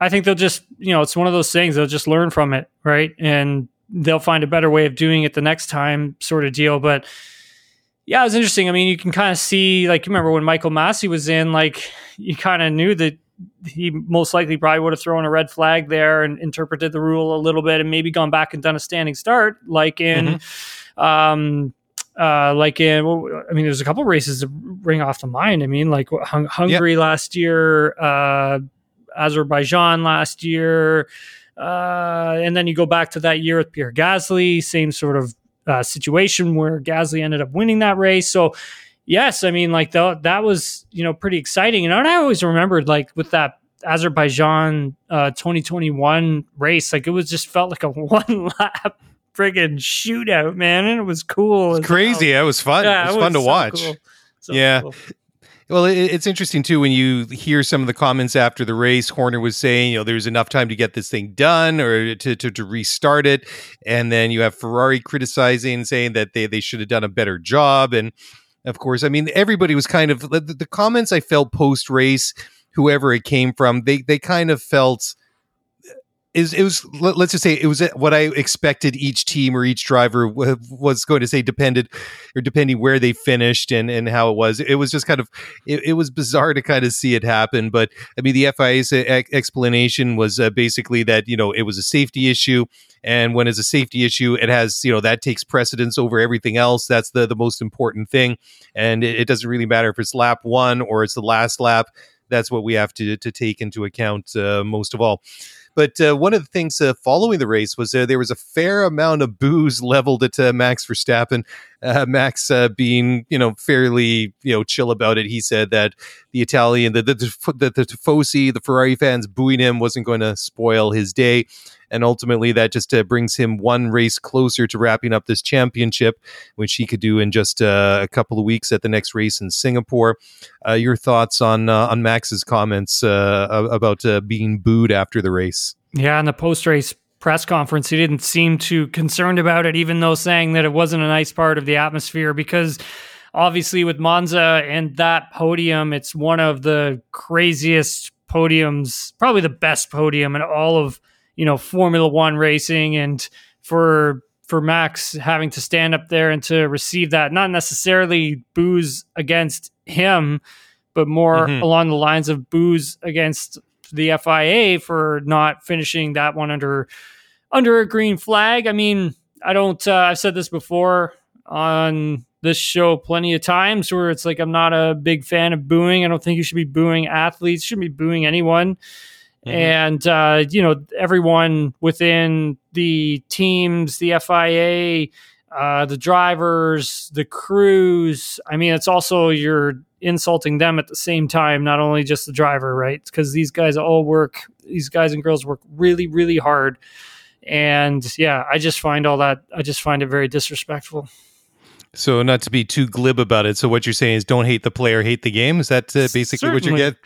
I think they'll just, you know, it's one of those things, they'll just learn from it, right? And they'll find a better way of doing it the next time, sort of deal. But yeah, it was interesting. I mean, you can kind of see, like, you remember when Michael Masi was in, like, you kind of knew that he most likely probably would have thrown a red flag there and interpreted the rule a little bit and maybe gone back and done a standing start like in mm-hmm. um uh like in well, i mean there's a couple races that ring off the mind i mean like Hung- hungary yep. last year uh azerbaijan last year uh and then you go back to that year with pierre gasly same sort of uh, situation where gasly ended up winning that race so yes, I mean, like the, that was you know pretty exciting, and I always remembered like with that Azerbaijan uh, 2021 race, like it was just felt like a one lap friggin' shootout, man, and it was cool. It's crazy. Well. It was fun. Yeah, it was, it was fun to so watch. Cool. So yeah. Cool. Well, it's interesting too when you hear some of the comments after the race. Horner was saying, you know, there's enough time to get this thing done or to, to, to restart it. And then you have Ferrari criticizing, saying that they, they should have done a better job. And of course. I mean, everybody was kind of the, the comments I felt post race, whoever it came from, they they kind of felt is it was let's just say it was what I expected each team or each driver was going to say depended or depending where they finished and and how it was. It was just kind of it, it was bizarre to kind of see it happen but I mean the FIA's explanation was uh, basically that you know it was a safety issue and when it's a safety issue it has you know that takes precedence over everything else. That's the the most important thing and it, it doesn't really matter if it's lap 1 or it's the last lap. That's what we have to to take into account uh, most of all but uh, one of the things uh, following the race was uh, there was a fair amount of boos leveled at uh, Max Verstappen. Uh, Max uh, being, you know, fairly, you know, chill about it. He said that the Italian, the the the, the Tifosi, the Ferrari fans booing him wasn't going to spoil his day and ultimately that just uh, brings him one race closer to wrapping up this championship, which he could do in just uh, a couple of weeks at the next race in Singapore. Uh, your thoughts on uh, on Max's comments about being booed after the race? Yeah, in the post race press conference, he didn't seem too concerned about it, even though saying that it wasn't a nice part of the atmosphere because obviously with Monza and that podium, it's one of the craziest podiums, probably the best podium in all of you know Formula One racing, and for for Max having to stand up there and to receive that, not necessarily boos against him, but more Mhm. along the lines of boos against the FIA for not finishing that one under under a green flag. I mean, I don't. Uh, I've said this before on this show plenty of times where it's like I'm not a big fan of booing. I don't think you should be booing athletes. You shouldn't be booing anyone. And uh, you know, everyone within the teams, the FIA, uh, the drivers, the crews. I mean, it's also you're insulting them at the same time, not only just the driver, right? Because these guys all work. These guys and girls work really, really hard. And yeah, I just find all that. I just find it very disrespectful. So, not to be too glib about it. So, what you're saying is don't hate the player, hate the game. Is that uh, basically what you get?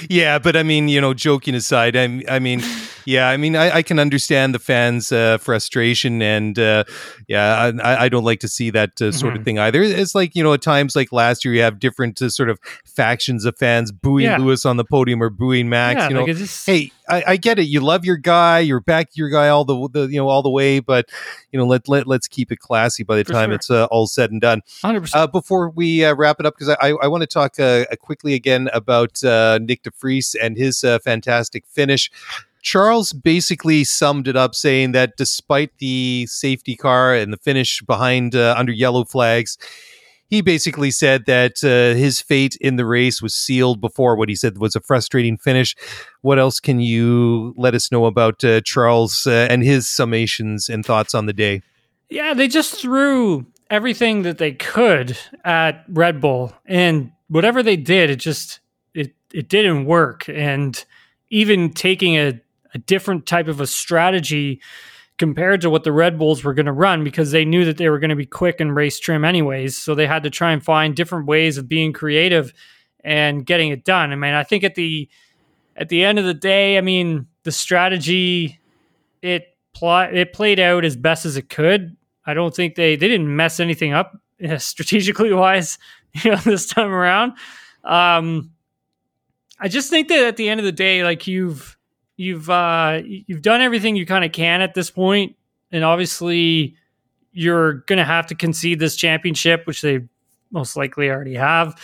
yeah, but I mean, you know, joking aside, I, I mean, yeah, I mean, I, I can understand the fans' uh, frustration, and uh, yeah, I, I don't like to see that uh, sort of Mhm. thing either. It's like you know, at times like last year, you have different uh, sort of factions of fans booing Yeah. Lewis on the podium or booing Max. yeah, you know, like just, hey, I, I get it. You love your guy. You're back your guy all the, the you know all the way. But you know, let let let's keep it classy by the For time sure. it's uh, all said and done. 100%. Uh, before we uh, wrap it up, because I, I want to talk uh, quickly again about uh, Nyck de Vries and his uh, fantastic finish. Charles basically summed it up saying that despite the safety car and the finish behind uh, under yellow flags, he basically said that uh, his fate in the race was sealed before what he said was a frustrating finish. What else can you let us know about uh, Charles uh, and his summations and thoughts on the day? Yeah, they just threw everything that they could at Red Bull, and whatever they did, it just it it didn't work. And even taking a, a different type of a strategy compared to what the Red Bulls were going to run, because they knew that they were going to be quick and race trim anyways, so they had to try and find different ways of being creative and getting it done. I mean, I think at the at the end of the day, I mean, the strategy it pl- it played out as best as it could. I don't think they they didn't mess anything up strategically wise, you know, this time around. Um, I just think that at the end of the day, like you've you've uh, you've done everything you kind of can at this point, and obviously you're going to have to concede this championship, which they most likely already have.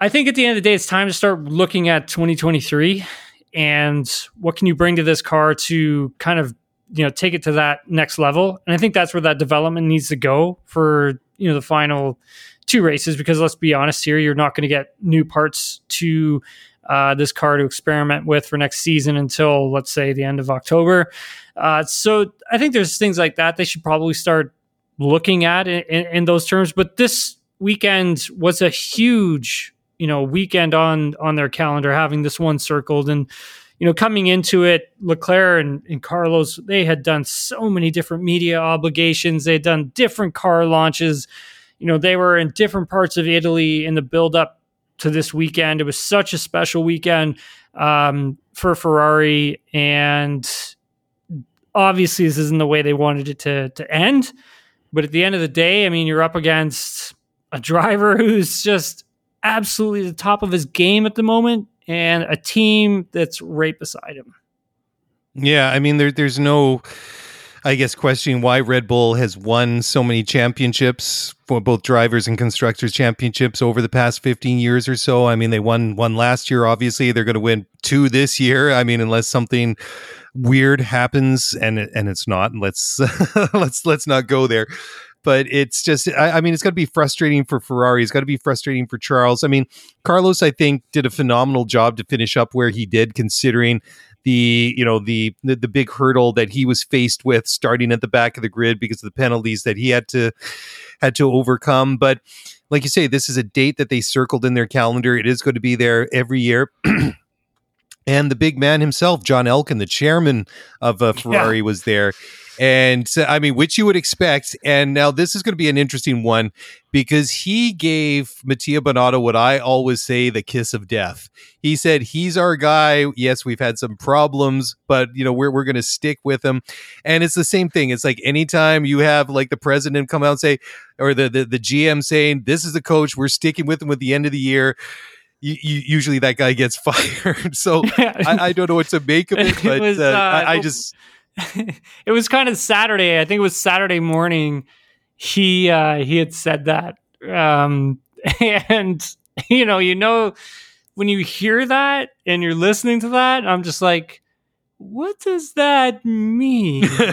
I think at the end of the day, it's time to start looking at 2023 and what can you bring to this car to kind of you know take it to that next level and i think that's where that development needs to go for you know the final two races because let's be honest here you're not going to get new parts to uh, this car to experiment with for next season until let's say the end of october. Uh, so i think there's things like that they should probably start looking at in, in, in those terms. But this weekend was a huge you know weekend on on their calendar having this one circled and you know coming into it leclerc and, and carlos they had done so many different media obligations. They had done different car launches. You know they were in different parts of italy in the build up to this weekend it was such a special weekend um, for ferrari and obviously this isn't the way they wanted it to to end but at the end of the day i mean you're up against a driver who's just absolutely the top of his game at the moment and a team that's right beside him. Yeah, I mean, there, there's no, I guess, questioning why Red Bull has won so many championships for both drivers and constructors championships over the past 15 years or so. I mean, they won one last year. Obviously, they're going to win two this year. I mean, unless something weird happens, and and it's not. Let's let's let's not go there but it's just I, I mean it's got to be frustrating for ferrari it's got to be frustrating for charles i mean carlos i think did a phenomenal job to finish up where he did considering the you know the, the the big hurdle that he was faced with starting at the back of the grid because of the penalties that he had to had to overcome. But like you say this is a date that they circled in their calendar. It is going to be there every year. And the big man himself john elkann the chairman of uh, ferrari yeah. was there and I mean, which you would expect. And now this is going to be an interesting one because he gave Mattia Binotto what I always say the kiss of death. He said, He's our guy. Yes, we've had some problems, but you know, we're, we're going to stick with him. And it's the same thing. It's like anytime you have like the president come out and say, or the, the, the GM saying, This is the coach, we're sticking with him at the end of the year. Usually that guy gets fired. So I, I, don't know what to make of it, but it was, uh, uh, I, I just it was kind of Saturday. I think it was Saturday morning. He uh, he had said that, um, and you know, you know, when you hear that and you're listening to that, I'm just like, what does that mean? like,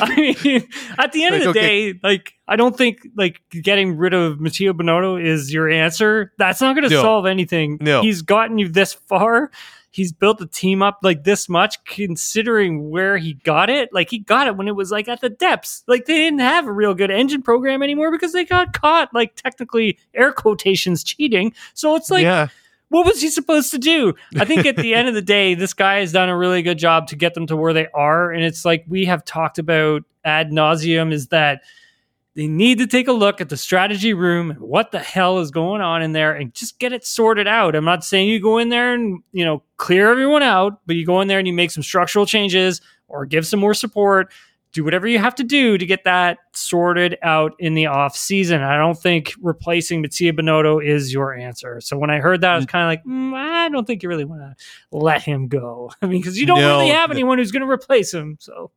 I mean, at the end like, of the okay. day, like I don't think like getting rid of Mattia Binotto is your answer. That's not going to no. solve anything. No. He's gotten you this far. He's built the team up like this much, considering where he got it. Like he got it when it was like at the depths. Like they didn't have a real good engine program anymore because they got caught, like technically air quotations, cheating. So it's like. Yeah what was he supposed to do? I think at the end of the day, this guy has done a really good job to get them to where they are. And it's like we have talked about ad nauseum is that they need to take a look at the strategy room and what the hell is going on in there and just get it sorted out. I'm not saying you go in there and, you know, clear everyone out, but you go in there and you make some structural changes or give some more support do whatever you have to do to get that sorted out in the off season. I don't think replacing Mattia Binotto is your answer. So when I heard that, I was mm. kind of like, mm, I don't think you really want to let him go. I mean, because you don't no, really have anyone who's going to replace him. So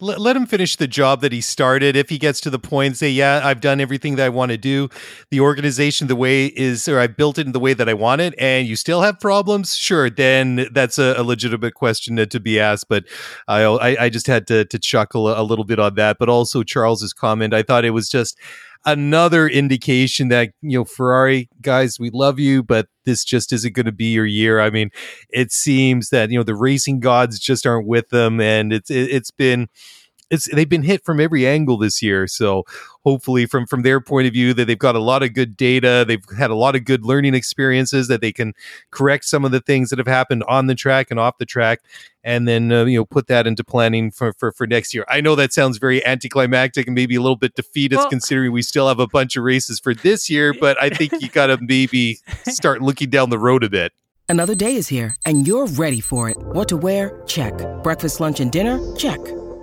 let, let him finish the job that he started. If he gets to the point and say, "Yeah, I've done everything that I want to do," the organization the way is, or I built it in the way that I want it, and you still have problems, sure, then that's a, a legitimate question to, to, be asked. But I, I, I just had to to chuckle a, a little bit on that. But also Charles's comment, I thought it was just another indication that you know Ferrari guys, we love you, but this just isn't going to be your year. I mean, it seems that you know the racing gods just aren't with them, and it's it, it's been it's they've been hit from every angle this year. So hopefully, from from their point of view, that they've got a lot of good data, they've had a lot of good learning experiences, that they can correct some of the things that have happened on the track and off the track, and then uh, you know put that into planning for, for for next year. I know that sounds very anticlimactic and maybe a little bit defeatist, well, considering we still have a bunch of races for this year. But I think you got to maybe start looking down the road a bit. Another day is here, and you're ready for it. What to wear? Check. Breakfast, lunch, and dinner? Check.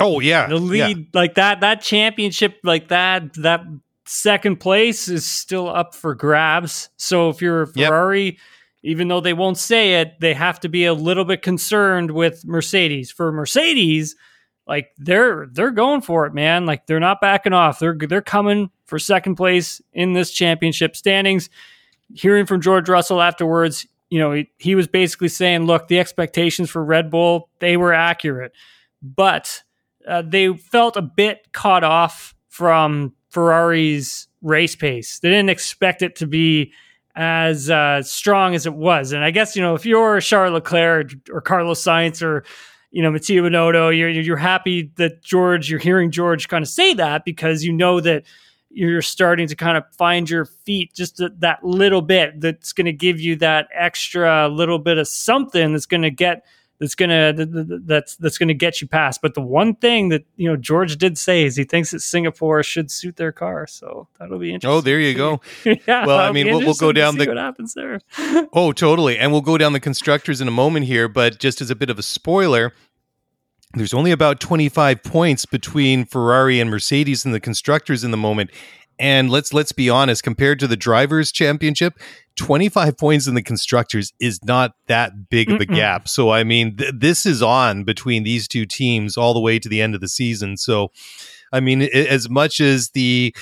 Oh yeah, the lead yeah. like that that championship like that that second place is still up for grabs. So if you're a Ferrari, yep. even though they won't say it, they have to be a little bit concerned with Mercedes. For Mercedes, like they're they're going for it, man. Like they're not backing off. They're they're coming for second place in this championship standings. Hearing from George Russell afterwards, you know, he, he was basically saying, look, the expectations for Red Bull, they were accurate. But uh, they felt a bit caught off from Ferrari's race pace. They didn't expect it to be as uh, strong as it was. And I guess you know if you're Charles Leclerc or Carlos Sainz or you know Mattia Binotto, you're you're happy that George. You're hearing George kind of say that because you know that you're starting to kind of find your feet just that little bit that's going to give you that extra little bit of something that's going to get that's gonna that's that's gonna get you past. But the one thing that you know George did say is he thinks that Singapore should suit their car, so that'll be interesting. Oh, there you go. yeah, well, I mean, we'll, we'll, go down the what happens there. oh, totally, and we'll go down the constructors in a moment here. But just as a bit of a spoiler, there's only about 25 points between Ferrari and Mercedes in the constructors in the moment. And let's let's be honest, compared to the drivers' championship, 25 points in the constructors is not that big of a Mm-mm. gap. So I mean, th- this is on between these two teams all the way to the end of the season. So I mean, it, as much as the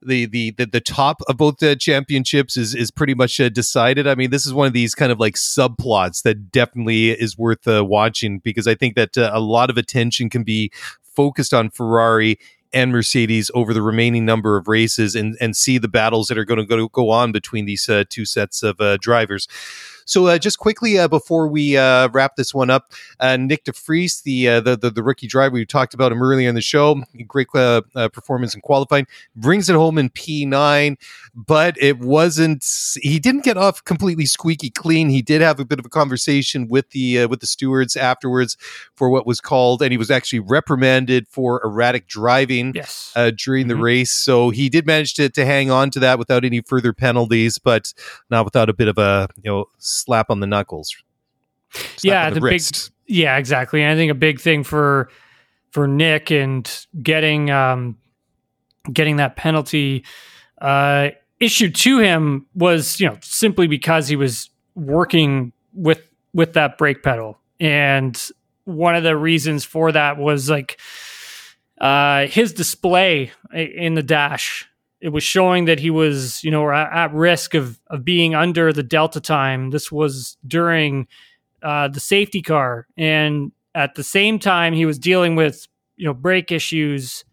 the, the the the top of both the championships is is pretty much uh, decided. I mean, this is one of these kind of like subplots that definitely is worth uh, watching because I think that uh, a lot of attention can be focused on Ferrari and Mercedes over the remaining number of races and and see the battles that are going to go on between these uh, two sets of uh, drivers. So uh, just quickly uh, before we uh, wrap this one up, uh, Nyck de Vries, the, uh, the, the the rookie driver, we talked about him earlier in the show. Great performance in qualifying, brings it home in P9, but it wasn't. He didn't get off completely squeaky clean. He did have a bit of a conversation with the uh, with the stewards afterwards for what was called, and he was actually reprimanded for erratic driving Yes. uh, during the Mhm. race. So he did manage to, to hang on to that without any further penalties, but not without a bit of a you know slap on the knuckles. Slap Yeah, on the big-. Yeah, exactly. And I think a big thing for for Nyck and getting um getting that penalty uh issued to him was, you know, simply because he was working with with that brake pedal. And one of the reasons for that was like uh his display in the dash it was showing that he was, you know, at, at risk of of being under the delta time. This was during uh, the safety car, and at the same time, he was dealing with you know brake issues.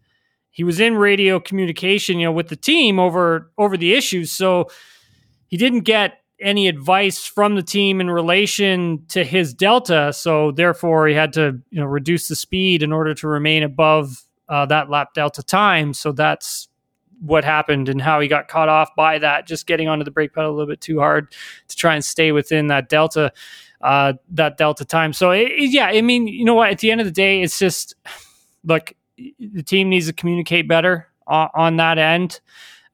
He was in radio communication, you know, with the team over over the issues. So he didn't get any advice from the team in relation to his delta. So therefore, he had to you know reduce the speed in order to remain above uh, that lap delta time. So that's what happened and how he got caught off by that, just getting onto the brake pedal a little bit too hard to try and stay within that delta, uh, that delta time. So it, yeah, I mean, you know what? At the end of the day, it's just look, the team needs to communicate better on, on that end,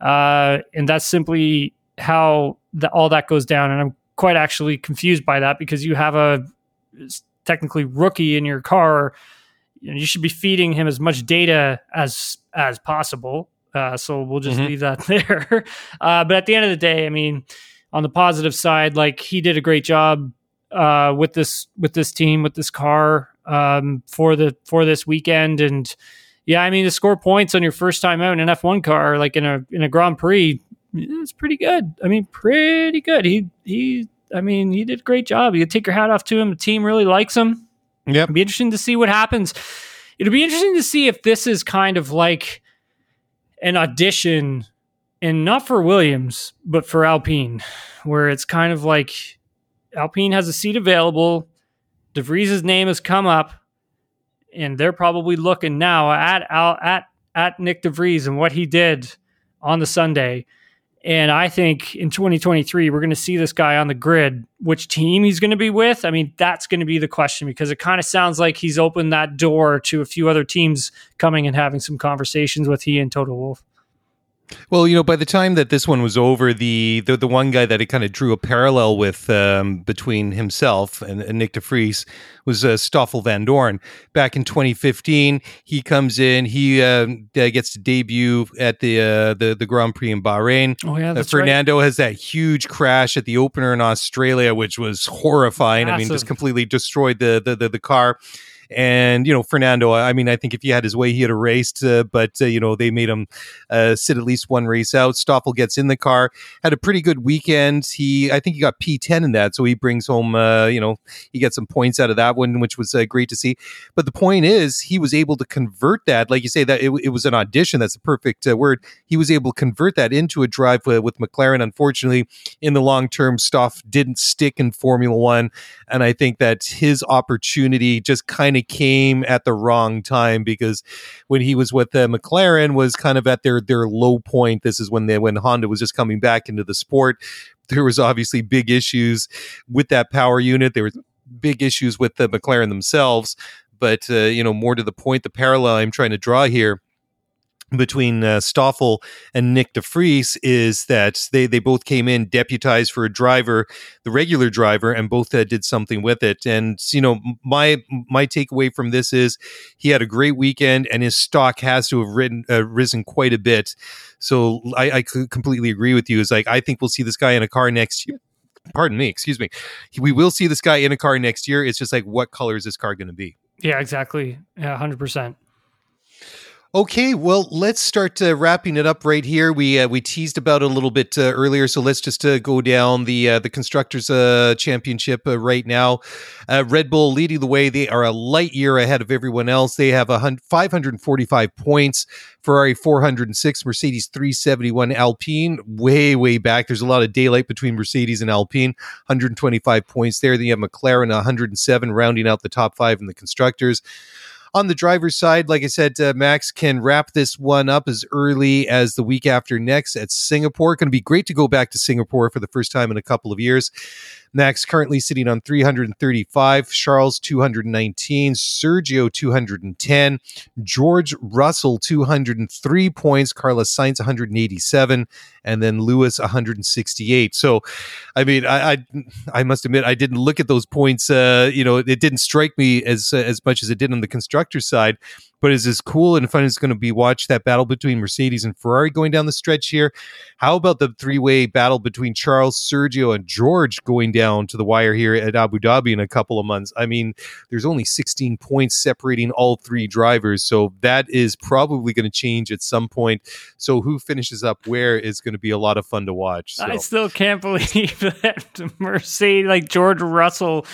uh, and that's simply how the, all that goes down. And I'm quite actually confused by that because you have a technically rookie in your car. You should be feeding him as much data as as possible. Uh, so we'll just Mhm. leave that there. Uh, but at the end of the day, I mean, on the positive side, like he did a great job uh, with this with this team with this car um, for the for this weekend. And yeah, I mean, to score points on your first time out in an F1 car, like in a in a Grand Prix, it's pretty good. I mean, pretty good. He he. I mean, he did a great job. You take your hat off to him. The team really likes him. Yep. It'll be interesting to see what happens. It'll be interesting to see if this is kind of like an audition, and not for Williams, but for Alpine, where it's kind of like Alpine has a seat available. De Vries's name has come up, and they're probably looking now at at at Nyck de Vries and what he did on the Sunday. And I think in 2023, we're going to see this guy on the grid. Which team he's going to be with? I mean, that's going to be the question because it kind of sounds like he's opened that door to a few other teams coming and having some conversations with he and Toto Wolff. Well, you know, by the time that this one was over, the the, the one guy that it kind of drew a parallel with um, between himself and, and Nyck de Vries was uh, Stoffel Vandoorne. Back in 2015, he comes in, he um, uh, gets to debut at the uh, the the Grand Prix in Bahrain. Oh yeah, Uh, that's right. Fernando has that huge crash at the opener in Australia, which was horrifying. I mean, just completely destroyed the the the, the car. And you know, Fernando. I mean, I think if he had his way, he had a race, Uh, but uh, you know, they made him uh, sit at least one race out. Stoffel gets in the car, had a pretty good weekend. He, I think, he got P10 in that, so he brings home. Uh, you know, he got some points out of that one, which was uh, great to see. But the point is, he was able to convert that, like you say, that it, it was an audition. That's the perfect uh, word. He was able to convert that into a drive with McLaren. Unfortunately, in the long term, Stoff didn't stick in Formula One, and I think that his opportunity just kind of came at the wrong time because when he was with the McLaren was kind of at their their low point. This is when they when Honda was just coming back into the sport. There was obviously big issues with that power unit. There was big issues with the McLaren themselves. But uh, you know, more to the point, the parallel I'm trying to draw here between uh, Stoffel and Nyck de Vries is that they they both came in deputized for a driver, the regular driver, and both uh, did something with it. And you know, my my takeaway from this is he had a great weekend, and his stock has to have ridden, uh, risen quite a bit. So I completely agree with you. Is like I think we'll see this guy in a car next year. Pardon me, excuse me. We will see this guy in a car next year. It's just like what color is this car going to be? Yeah, exactly. Yeah, hundred percent. Okay, well, let's start uh, wrapping it up right here. We uh, we teased about a little bit uh, earlier, so let's just uh, go down the uh, the constructors uh, championship right now. Red Bull leading the way; they are a light year ahead of everyone else. They have a 545 points. Ferrari 406, Mercedes 371, Alpine way way back. There's a lot of daylight between Mercedes and Alpine. 125 points there. Then you have McLaren 107, rounding out the top five in the constructors on the driver's side, like I said, uh, Max can wrap this one up as early as the week after next at Singapore. Going to be great to go back to Singapore for the first time in a couple of years. Max currently sitting on 335, Charles 219, Sergio 210, George Russell 203 points, Carlos Sainz 187, and then Lewis 168. So, I mean, I I, I must admit I didn't look at those points. Uh, you know, it didn't strike me as as much as it did on the constructor side but is as cool and fun as going to be watch that battle between Mercedes and Ferrari going down the stretch here. How about the three way battle between Charles, Sergio, and George going down to the wire here at Abu Dhabi in a couple of months? I mean, there's only 16 points separating all three drivers, so that is probably going to change at some point. So who finishes up where is going to be a lot of fun to watch. So. I still can't believe that Mercedes, like George Russell,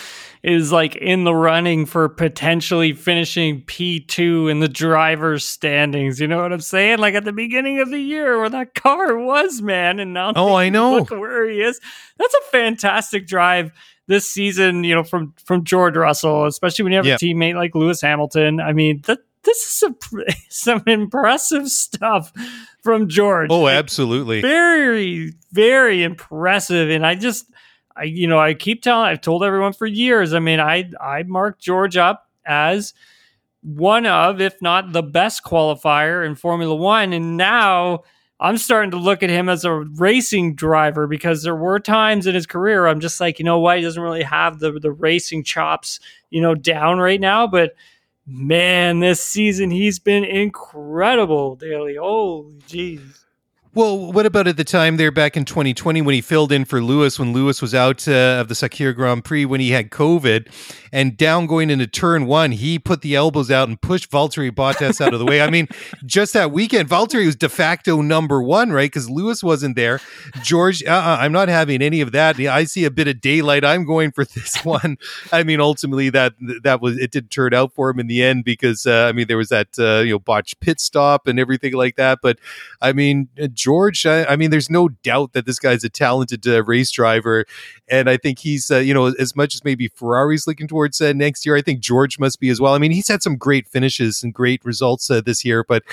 is like in the running for potentially finishing P2 in the driver's standings. You know what I'm saying? Like at the beginning of the year where that car was, man. And now, oh, I know. Look where he is. That's a fantastic drive this season, you know, from, from George Russell, especially when you have yep. a teammate like Lewis Hamilton. I mean, that, this is some, some impressive stuff from George. Oh, absolutely. Very, very impressive. And I just, I, you know, I keep telling, I've told everyone for years. I mean, I, I marked George up as one of, if not the best qualifier in Formula One. And now I'm starting to look at him as a racing driver because there were times in his career I'm just like, you know what, he doesn't really have the the racing chops, you know, down right now. But man, this season he's been incredible, Daly. Holy jeez. Well, what about at the time there back in 2020 when he filled in for Lewis when Lewis was out uh, of the Sakhir Grand Prix when he had COVID and down going into turn one, he put the elbows out and pushed Valtteri Bottas out of the way. I mean, just that weekend, Valtteri was de facto number one, right? Because Lewis wasn't there. George, uh-uh, I'm not having any of that. I see a bit of daylight. I'm going for this one. I mean, ultimately that that was it did turn out for him in the end because uh, I mean there was that uh, you know botched pit stop and everything like that. But I mean George, I, I, mean, there's no doubt that this guy's a talented uh, race driver, and I think he's, uh, you know, as much as maybe Ferrari's looking towards uh, next year, I think George must be as well. I mean, he's had some great finishes and great results uh, this year, but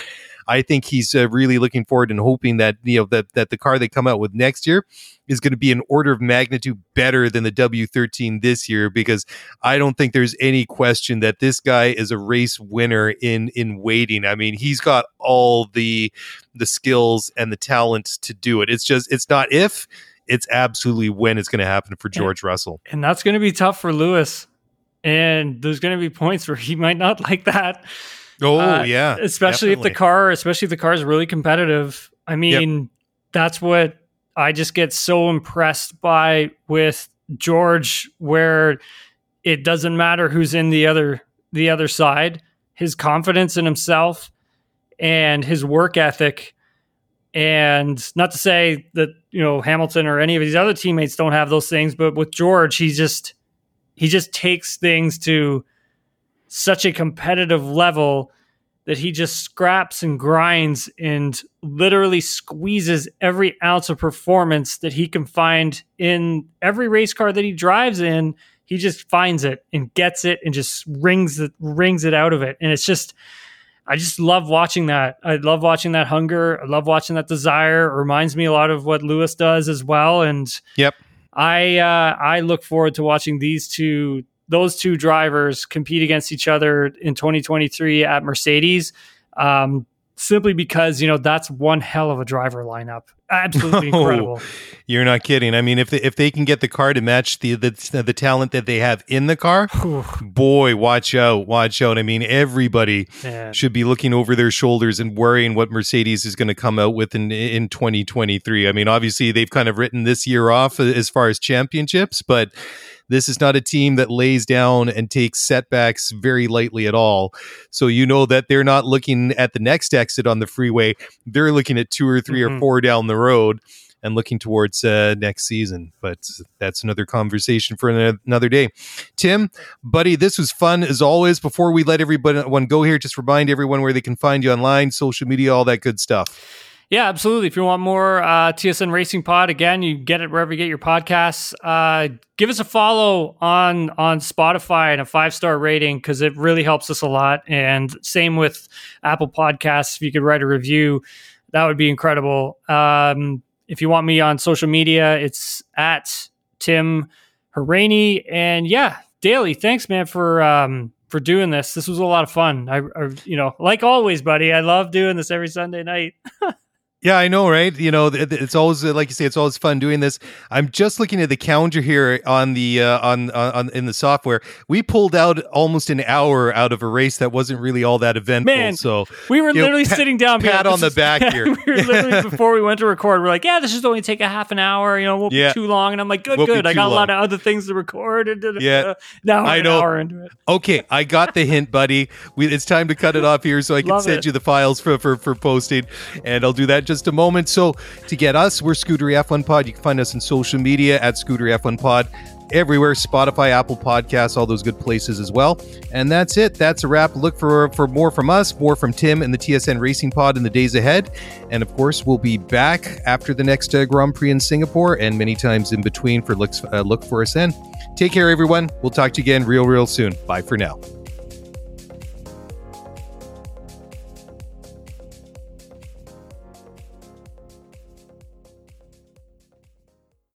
I think he's uh, really looking forward and hoping that you know that that the car they come out with next year is going to be an order of magnitude better than the W13 this year because I don't think there's any question that this guy is a race winner in in waiting. I mean, he's got all the the skills and the talent to do it. It's just it's not if, it's absolutely when it's going to happen for George and, Russell. And that's going to be tough for Lewis. And there's going to be points where he might not like that. Oh uh, yeah, especially definitely. if the car, especially if the car is really competitive. I mean, yep. that's what I just get so impressed by with George, where it doesn't matter who's in the other the other side. His confidence in himself and his work ethic. And not to say that you know Hamilton or any of his other teammates don't have those things, but with George, he just he just takes things to such a competitive level that he just scraps and grinds and literally squeezes every ounce of performance that he can find in every race car that he drives in. He just finds it and gets it and just wrings it wrings it out of it. And it's just I just love watching that. I love watching that hunger. I love watching that desire. It reminds me a lot of what Lewis does as well. And yep. I uh, I look forward to watching these two those two drivers compete against each other in 2023 at Mercedes. Um, simply because you know that's one hell of a driver lineup. Absolutely oh, incredible. You're not kidding. I mean, if they, if they can get the car to match the the, the talent that they have in the car, boy, watch out, watch out. I mean, everybody Man. should be looking over their shoulders and worrying what Mercedes is going to come out with in in 2023. I mean, obviously they've kind of written this year off as far as championships, but This is not a team that lays down and takes setbacks very lightly at all. So you know that they're not looking at the next exit on the freeway. They're looking at two or 3 Mhm. or four down the road and looking towards uh, next season. But that's another conversation for another day. Tim, buddy, this was fun as always. Before we let everyone go here, just remind everyone where they can find you online, social media, all that good stuff. Yeah, absolutely. If you want more uh, TSN Racing Pod, again, you get it wherever you get your podcasts. Uh, give us a follow on on Spotify and a five star rating because it really helps us a lot. And same with Apple Podcasts. If you could write a review, that would be incredible. Um, if you want me on social media, it's at Tim Hauraney. And yeah, Daly, thanks, man, for um, for doing this. This was a lot of fun. I, I, you know, like always, buddy, I love doing this every Sunday night. Yeah, I know, right? You know, it's always uh, like you say, it's always fun doing this. I'm just looking at the calendar here on the uh, on, on on in the software. We pulled out almost an hour out of a race that wasn't really all that eventful. Man, so We were You know, literally pat- sitting down. pat like, on the is- back here. we were literally before we went to record. We're like, yeah, this is only take a half an hour. You know, won't Yeah. be too long. And I'm like, good, Won't good. I got a lot of other things to record. Yeah. now I an know. hour into it. Okay, I got the hint, buddy. We, it's time to cut it off here so I can Love send it. you the files for, for, for posting, and I'll do that just a moment. So, to get us, we're Scootery F1 Pod. You can find us on social media at Scootery F1 Pod, everywhere Spotify, Apple Podcasts, all those good places as well. And that's it. That's a wrap. Look for, for more from us, more from Tim and the TSN Racing Pod in the days ahead. And of course, we'll be back after the next uh, Grand Prix in Singapore and many times in between for looks, uh, look for us then. Take care, everyone. We'll talk to you again real, real soon. Bye for now.